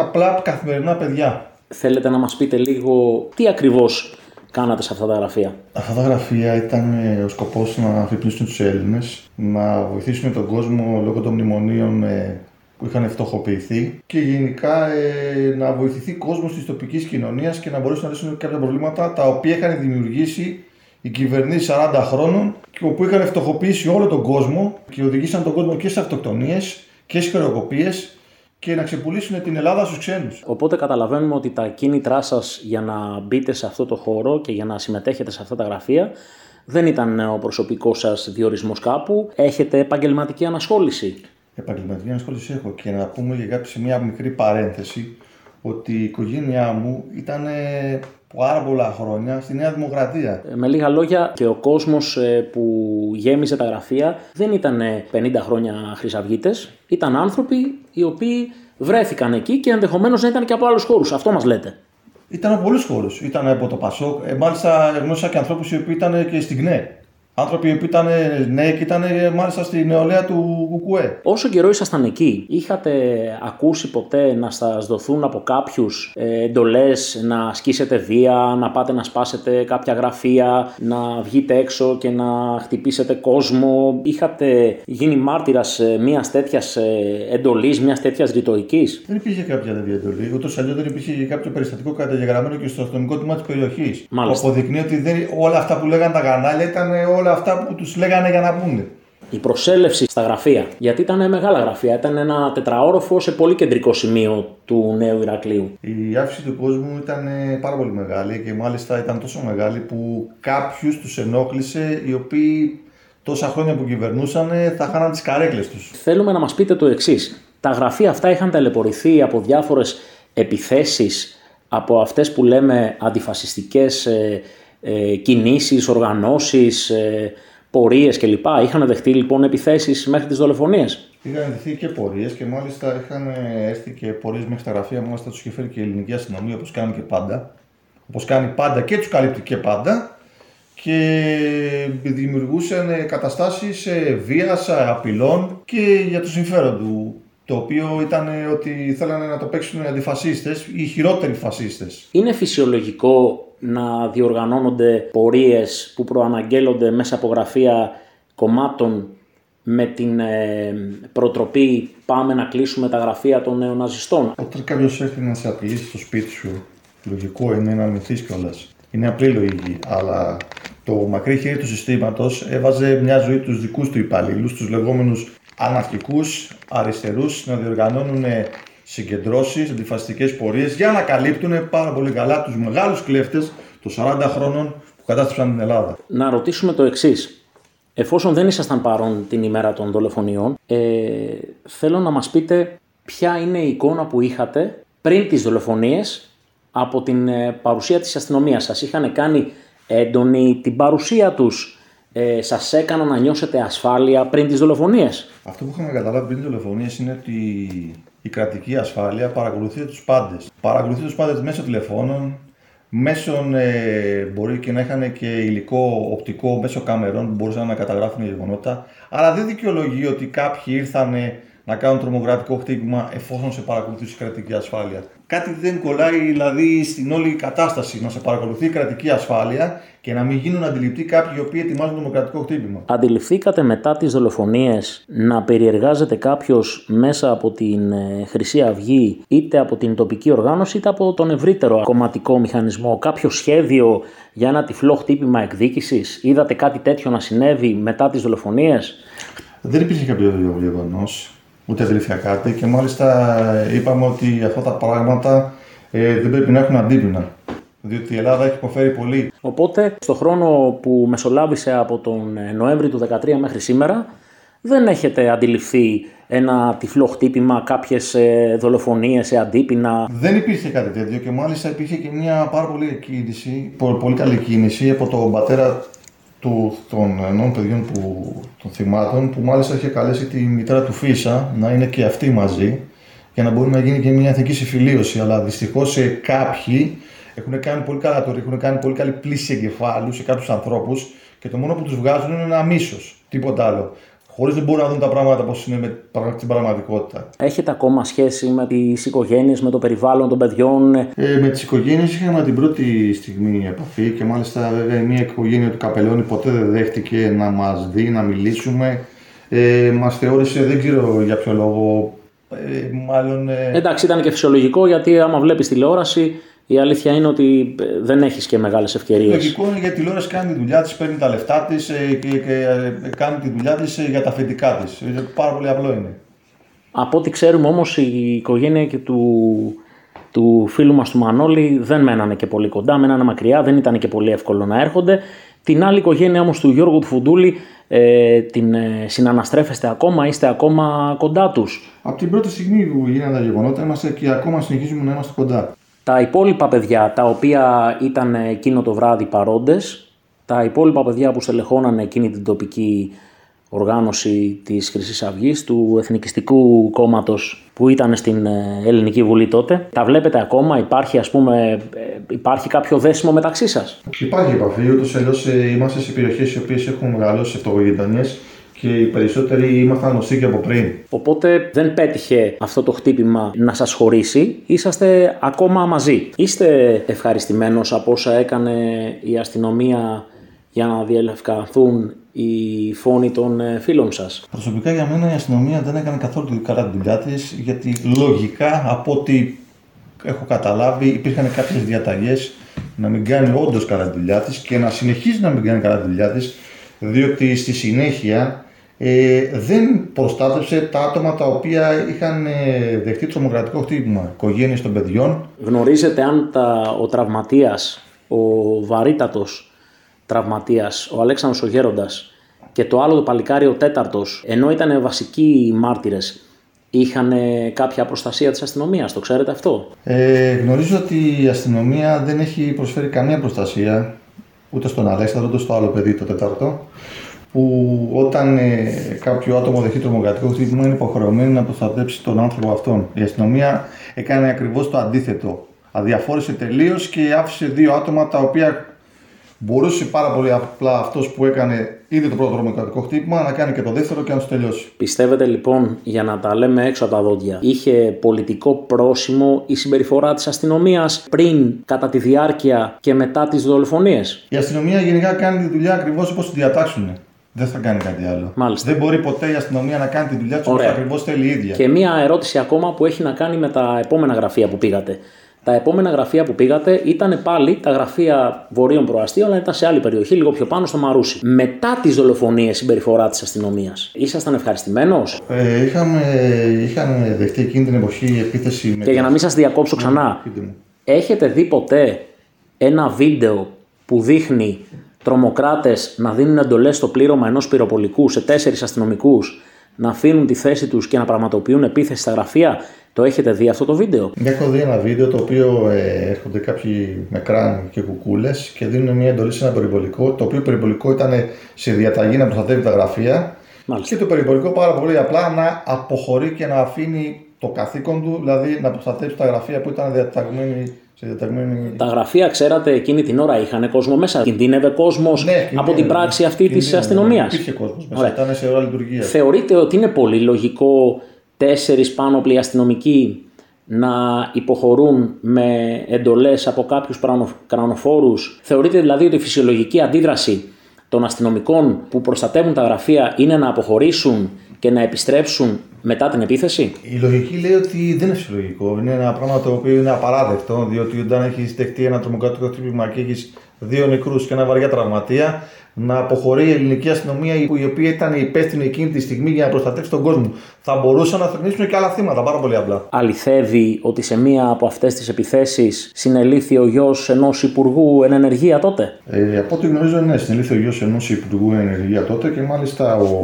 απλά καθημερινά παιδιά. Θέλετε να μας πείτε λίγο τι ακριβώς κάνατε σε αυτά τα γραφεία; Αυτά τα γραφεία ήταν ο σκοπός να αφυπνίσουν τους Έλληνες, να βοηθήσουν τον κόσμο λόγω των μνημονίων που είχαν φτωχοποιηθεί και γενικά ε, να βοηθηθεί κόσμος της τοπικής κοινωνίας και να μπορέσουν να λύσουν κάποια προβλήματα τα οποία είχαν δημιουργήσει οι κυβερνήσεις 40 χρόνων και που είχαν φτωχοποιήσει όλο τον κόσμο και οδηγήσαν τον κόσμο και σε αυτοκτονίες και σε χρεοκοπίε και να ξεπουλήσουν την Ελλάδα στους ξένους. Οπότε καταλαβαίνουμε ότι τα κίνητρά σας για να μπείτε σε αυτό το χώρο και για να συμμετέχετε σε αυτά τα γραφεία δεν ήταν ο προσωπικός σας διορισμός κάπου. Έχετε επαγγελματική ανασχόληση επαγγελματική ασχόληση έχω και να πούμε για κάποια σε μια μικρή παρένθεση ότι η οικογένειά μου ήταν πάρα πολλά χρόνια στη Νέα Δημοκρατία. Ε, με λίγα λόγια, και ο κόσμος ε, που γέμιζε τα γραφεία δεν ήταν 50 χρόνια χρυσαυγίτες, ήταν άνθρωποι οι οποίοι βρέθηκαν εκεί και ενδεχομένως να ήταν και από άλλους χώρους. Αυτό μας λέτε. Ήταν από πολλούς χώρους. Ήταν από το Πασόκ. Ε, μάλιστα γνώρισα και ανθρώπους οι οποίοι ήταν και στην ΚΝΕ. Άνθρωποι που ήταν νέοι και ήταν μάλιστα στη νεολαία του Κουκουέ. Όσο καιρό ήσασταν εκεί, είχατε ακούσει ποτέ να σας δοθούν από κάποιους ε, εντολές να ασκήσετε βία, να πάτε να σπάσετε κάποια γραφεία, να βγείτε έξω και να χτυπήσετε κόσμο; Είχατε γίνει μάρτυρας μιας τέτοιας ε, εντολής, μιας τέτοιας ρητορικής; Δεν υπήρχε κάποια τέτοια εντολή. Ούτως αλλιώς δεν υπήρχε κάποιο περιστατικό καταγεγραμμένο και στο αστυνομικό τμήμα της περιοχής. Που αποδεικνύει ότι δεν, όλα αυτά που λέγανε τα κανάλια ήταν όλα όλα αυτά που τους λέγανε για να πούνε. Η προσέλευση στα γραφεία, γιατί ήταν μεγάλα γραφεία, ήταν ένα τετραόροφο σε πολύ κεντρικό σημείο του νέου Ηρακλείου. Η αύξηση του κόσμου ήταν πάρα πολύ μεγάλη και μάλιστα ήταν τόσο μεγάλη που κάποιους τους ενόχλησε οι οποίοι τόσα χρόνια που κυβερνούσαν θα χάναν τις καρέκλες τους. Θέλουμε να μας πείτε το εξής. Τα γραφεία αυτά είχαν ταλαιπωρηθεί από διάφορες επιθέσεις από αυτές που λέμε αντιφασιστικές ε, ε, κινήσεις, οργανώσεις, ε, πορείες κλπ. Είχαν δεχτεί λοιπόν επιθέσεις μέχρι τις δολοφονίες. Είχαν δεχτεί και πορείες και μάλιστα είχαν έρθει και πορείες μέχρι τα γραφεία, μάλιστα τους είχε φέρει και η ελληνική αστυνομία όπως κάνει και πάντα. Όπως κάνει πάντα και τους καλύπτει και πάντα και δημιουργούσαν καταστάσεις βίας, απειλών και για το συμφέρον του το οποίο ήταν ότι θέλανε να το παίξουν οι αντιφασίστες ή οι χειρότεροι φασίστες. Είναι φυσιολογικό να διοργανώνονται πορείες που προαναγγέλλονται μέσα από γραφεία κομμάτων με την ε, προτροπή πάμε να κλείσουμε τα γραφεία των νεοναζιστών. Όταν κάποιος έρθει να σε απειλήσει στο σπίτι σου, λογικό είναι να μυθείς κιόλας. Είναι απλή λογική, αλλά το μακρύ χέρι του συστήματος έβαζε μια ζωή τους δικούς του υπαλλήλους, τους λεγόμενους αναρχικούς αριστερούς να διοργανώνουν συγκεντρώσεις, αντιφασιστικές πορείες για να καλύπτουν πάρα πολύ καλά τους μεγάλους κλέφτες των 40 χρόνων που κατάστρεψαν την Ελλάδα. Να ρωτήσουμε το εξής. Εφόσον δεν ήσασταν παρόν την ημέρα των δολοφονιών, ε, θέλω να μας πείτε ποια είναι η εικόνα που είχατε πριν τις δολοφονίες από την ε, παρουσία της αστυνομίας σας. Είχαν κάνει έντονη την παρουσία τους ε, σας έκανα να νιώσετε ασφάλεια πριν τις δολοφονίες; Αυτό που είχαμε καταλάβει πριν τις δολοφονίες είναι ότι η κρατική ασφάλεια παρακολουθεί τους πάντες. Παρακολουθεί τους πάντες μέσω τηλεφώνων, μέσω ε, μπορεί και να είχαν και υλικό οπτικό μέσω κάμερων που μπορούσαν να καταγράφουν γεγονότα. Αλλά δεν δικαιολογεί ότι κάποιοι ήρθαν να κάνουν τρομοκρατικό χτύπημα εφόσον σε παρακολουθήσει η κρατική ασφάλεια. Κάτι δεν κολλάει δηλαδή στην όλη κατάσταση να σε παρακολουθεί η κρατική ασφάλεια και να μην γίνουν αντιληπτοί κάποιοι οι οποίοι ετοιμάζουν τρομοκρατικό χτύπημα. Αντιληφθήκατε μετά τις δολοφονίες να περιεργάζεται κάποιος μέσα από την ε, Χρυσή Αυγή είτε από την τοπική οργάνωση είτε από τον ευρύτερο κομματικό μηχανισμό; Κάποιο σχέδιο για ένα τυφλό χτύπημα εκδίκησης; Είδατε κάτι τέτοιο να συνέβη μετά τις δολοφονίες; Δεν υπήρχε κάποιο γεγονό ούτε αδελφιά κάτι και μάλιστα είπαμε ότι αυτά τα πράγματα ε, δεν πρέπει να έχουν αντίπεινα. Διότι η Ελλάδα έχει υποφέρει πολύ. Οπότε, στο χρόνο που μεσολάβησε από τον ε, Νοέμβρη του 2013 μέχρι σήμερα, δεν έχετε αντιληφθεί ένα τυφλό χτύπημα, κάποιες δολοφονίες σε αντίπεινα; Δεν υπήρχε κάτι τέτοιο και μάλιστα υπήρχε και μια πάρα πολύ κίνηση, πολύ καλή κίνηση από τον πατέρα του, των ενών παιδιών που, των θυμάτων που μάλιστα είχε καλέσει τη μητέρα του Φίσα να είναι και αυτή μαζί για να μπορεί να γίνει και μια εθνική συμφιλίωση. Αλλά δυστυχώς σε κάποιοι έχουν κάνει πολύ καλά τώρα, έχουν κάνει πολύ καλή πλήση εγκεφάλου σε κάποιους ανθρώπους και το μόνο που τους βγάζουν είναι ένα μίσο. Τίποτα άλλο χωρίς να μπορούν να δουν τα πράγματα πώς είναι με την πραγματικότητα. Έχετε ακόμα σχέση με τις οικογένειες, με το περιβάλλον των παιδιών; Ε, με τις οικογένειες είχαμε την πρώτη στιγμή επαφή και μάλιστα βέβαια μια οικογένεια του Καπελώνη ποτέ δεν δέχτηκε να μας δει, να μιλήσουμε. Ε, μας θεώρησε, δεν ξέρω για ποιο λόγο. Ε, μάλλον, ε... Εντάξει, ήταν και φυσιολογικό γιατί άμα βλέπεις τηλεόραση η αλήθεια είναι ότι ε, δεν έχεις και μεγάλες ευκαιρίες. Λογικό είναι γιατί η τηλεόραση κάνει τη δουλειά της, παίρνει τα λεφτά της ε, και, και, ε, κάνει τη δουλειά της για τα αφεντικά της. Πάρα πολύ απλό είναι. Από ό,τι ξέρουμε όμως η οικογένεια και του, του φίλου μας του Μανώλη δεν μένανε και πολύ κοντά, μένανε μακριά, δεν ήταν και πολύ εύκολο να έρχονται. Την άλλη οικογένεια όμως του Γιώργου του Φουντούλη ε, την ε, συναναστρέφεστε ακόμα, είστε ακόμα κοντά τους. Από την πρώτη στιγμή που γίνανε τα γεγονότα είμαστε και ακόμα συνεχίζουμε να είμαστε κοντά. Τα υπόλοιπα παιδιά τα οποία ήταν εκείνο το βράδυ παρόντες, τα υπόλοιπα παιδιά που στελεχώνανε εκείνη την τοπική οργάνωση της χρυσής αυγής του Εθνικιστικού Κόμματος που ήταν στην ε, Ελληνική Βουλή τότε. Τα βλέπετε ακόμα, υπάρχει ας πούμε, ε, υπάρχει κάποιο δέσιμο μεταξύ σας; Υπάρχει επαφή, ούτως ή ε, είμαστε σε περιοχές οι οποίες έχουν μεγαλώσει αυτογοητανίες και οι περισσότεροι ήμασταν γνωστοί και από πριν. Οπότε δεν πέτυχε αυτό το χτύπημα να σας χωρίσει, είσαστε ακόμα μαζί. Είστε ευχαριστημένος από όσα έκανε η αστυνομία για να διελευκανθούν οι φόνοι των ε, φίλων σας; Προσωπικά για μένα η αστυνομία δεν έκανε καθόλου καλά τη δουλειά της, γιατί λογικά από ό,τι έχω καταλάβει υπήρχαν κάποιες διαταγές να μην κάνει όντως καλά τη δουλειά της και να συνεχίζει να μην κάνει καλά τη δουλειά της, διότι στη συνέχεια ε, δεν προστάτευσε τα άτομα τα οποία είχαν ε, δεχτεί τρομοκρατικό χτύπημα, οικογένειες των παιδιών. Γνωρίζετε αν τα, ο τραυματίας, ο βαρύτατος τραυματίας, ο Αλέξανδρος ο Γέροντας και το άλλο το παλικάρι ο τέταρτος, ενώ ήταν βασικοί μάρτυρες, είχαν κάποια προστασία της αστυνομίας, το ξέρετε αυτό; Ε, γνωρίζω ότι η αστυνομία δεν έχει προσφέρει καμία προστασία ούτε στον Αλέξανδρο ούτε στο άλλο παιδί το τέταρτο που όταν ε, κάποιο άτομο δεχτεί τρομοκρατικό χτύπημα είναι υποχρεωμένο να προστατέψει τον άνθρωπο αυτόν. Η αστυνομία έκανε ακριβώς το αντίθετο. Αδιαφόρησε τελείως και άφησε δύο άτομα τα οποία μπορούσε πάρα πολύ απλά αυτός που έκανε ήδη το πρώτο τρομοκρατικό χτύπημα να κάνει και το δεύτερο και να τους τελειώσει. Πιστεύετε λοιπόν, για να τα λέμε έξω από τα δόντια, είχε πολιτικό πρόσημο η συμπεριφορά της αστυνομίας πριν, κατά τη διάρκεια και μετά τις δολοφονίες; Η αστυνομία γενικά κάνει τη δουλειά ακριβώς όπως τη διατάξουν. Δεν θα κάνει κάτι άλλο. Μάλιστα. Δεν μπορεί ποτέ η αστυνομία να κάνει τη δουλειά του όπως Ωραία. ακριβώς θέλει η ίδια. Και μία ερώτηση ακόμα που έχει να κάνει με τα επόμενα γραφεία που πήγατε. Τα επόμενα γραφεία που πήγατε ήταν πάλι τα γραφεία βορείων προαστίων, αλλά ήταν σε άλλη περιοχή, λίγο πιο πάνω στο Μαρούσι. Μετά τις δολοφονίες, συμπεριφορά της αστυνομίας, ήσασταν ευχαριστημένος; Ε, είχαμε, είχαμε δεχτεί εκείνη την εποχή επίθεση με. Και για να μην σας διακόψω ξανά, Πείτε μου. έχετε δει ποτέ ένα βίντεο που δείχνει τρομοκράτες να δίνουν εντολές στο πλήρωμα ενός πυροπολικού σε τέσσερις αστυνομικούς να αφήνουν τη θέση τους και να πραγματοποιούν επίθεση στα γραφεία. Το έχετε δει αυτό το βίντεο; Έχω δει ένα βίντεο το οποίο ε, έρχονται κάποιοι με κράνη και κουκούλες και δίνουν μια εντολή σε ένα περιπολικό. Το οποίο περιπολικό ήταν σε διαταγή να προστατεύει τα γραφεία. Μάλιστα. Και το περιπολικό πάρα πολύ απλά να αποχωρεί και να αφήνει το καθήκον του, δηλαδή να προστατεύσει τα γραφεία που ήταν διαταγμένοι σε διαταγμένη. Τα γραφεία, ξέρατε, εκείνη την ώρα είχαν κόσμο μέσα. Κινδύνευε κόσμος Ναι, από κινδύνευε. την πράξη αυτή της Κινδύνευε, αστυνομίας. Υπήρχε κόσμος μέσα, Ωραία. ήταν σε ώρα λειτουργίας. Θεωρείτε ότι είναι πολύ λογικό τέσσερις πάνωπλοι αστυνομικοί να υποχωρούν με εντολές από κάποιους πρανο- κρανοφόρους; Θεωρείτε δηλαδή ότι η φυσιολογική αντίδραση των αστυνομικών που προστατεύουν τα γραφεία είναι να αποχωρήσουν και να επιστρέψουν μετά την επίθεση; Η λογική λέει ότι δεν είναι φυσιολογικό. Είναι ένα πράγμα το οποίο είναι απαράδεκτο, διότι όταν έχεις δεχτεί ένα τρομοκρατικό χτύπημα και έχεις δύο νεκρούς και ένα βαριά τραυματία, να αποχωρεί η ελληνική αστυνομία, η η οποία ήταν υπεύθυνη εκείνη τη στιγμή για να προστατεύσει τον κόσμο. Θα μπορούσαν να θρυνήσουν και άλλα θύματα, πάρα πολύ απλά. Αληθεύει ότι σε μία από αυτές τις επιθέσεις συνελήφθη ο γιος ενός υπουργού εν ενεργεία τότε; Ε, από ό,τι γνωρίζω, ναι, συνελήφθη ο γιος ενός Υπουργού Ενεργεία τότε και μάλιστα ο,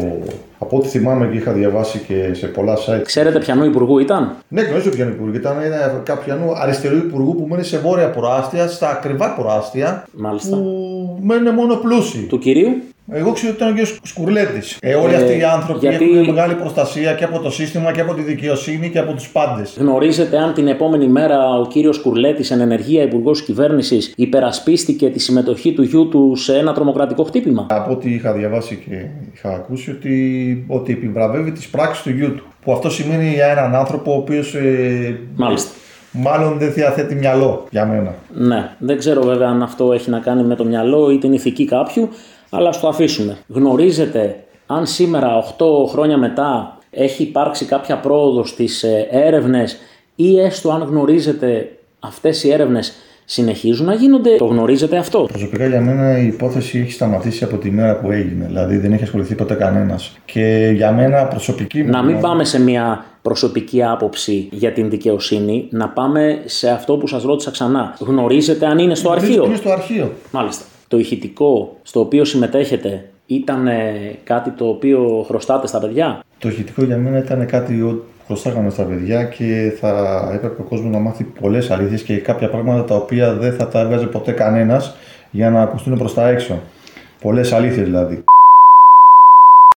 από ό,τι θυμάμαι και είχα διαβάσει και σε πολλά site. Ξέρετε ποιανού υπουργού ήταν; Ναι, γνωρίζω ποιον υπουργό. Ήταν ένα κάποιανού αριστερού υπουργού που μένει σε βόρεια προάστια, στα ακριβά προάστια. Μάλιστα. Που μένουν μόνο πλούσιοι. Του κυρίου; Εγώ ξέρω ότι ήταν ο κ. Σκουρλέτης. Ε, όλοι Ε, αυτοί οι άνθρωποι γιατί- έχουν μεγάλη προστασία και από το σύστημα και από τη δικαιοσύνη και από τους πάντες. Γνωρίζετε αν την επόμενη μέρα ο κύριος Κουρλέτης εν ενεργεία υπουργός κυβέρνησης υπερασπίστηκε τη συμμετοχή του γιού του σε ένα τρομοκρατικό χτύπημα; Από ό,τι είχα διαβάσει και είχα ακούσει ότι, ότι επιβραβεύει τις πράξεις του γιού του. Που αυτό σημαίνει για έναν άνθρωπο ο οποίος ε, Μάλιστα. Μάλλον δεν διαθέτει μυαλό για μένα. Ναι, δεν ξέρω βέβαια αν αυτό έχει να κάνει με το μυαλό ή την ηθική κάποιου, αλλά ας το αφήσουμε. Γνωρίζετε αν σήμερα, 8 χρόνια μετά, έχει υπάρξει κάποια πρόοδος στις ε, έρευνες ή έστω αν γνωρίζετε αυτές οι έρευνες συνεχίζουν να γίνονται. Το γνωρίζετε αυτό; Προσωπικά για μένα η υπόθεση έχει σταματήσει από τη μέρα που έγινε. Δηλαδή δεν έχει ασχοληθεί ποτέ κανένας. Και για μένα προσωπική μου. Να μην πάμε σε μια προσωπική άποψη για την δικαιοσύνη, να πάμε σε αυτό που σας ρώτησα ξανά. Γνωρίζετε αν είναι στο αρχείο; Είναι στο αρχείο. Μάλιστα. Το ηχητικό στο οποίο συμμετέχετε ήταν ε, κάτι το οποίο χρωστάτε στα παιδιά; Το ηχητικό για μένα ήταν κάτι που χρωστάγαμε στα παιδιά και θα έπρεπε ο κόσμος να μάθει πολλές αλήθειες και κάποια πράγματα τα οποία δεν θα τα έβγαζε ποτέ κανένας για να ακουστούν προς τα έξω. Πολλές αλήθειες δηλαδή.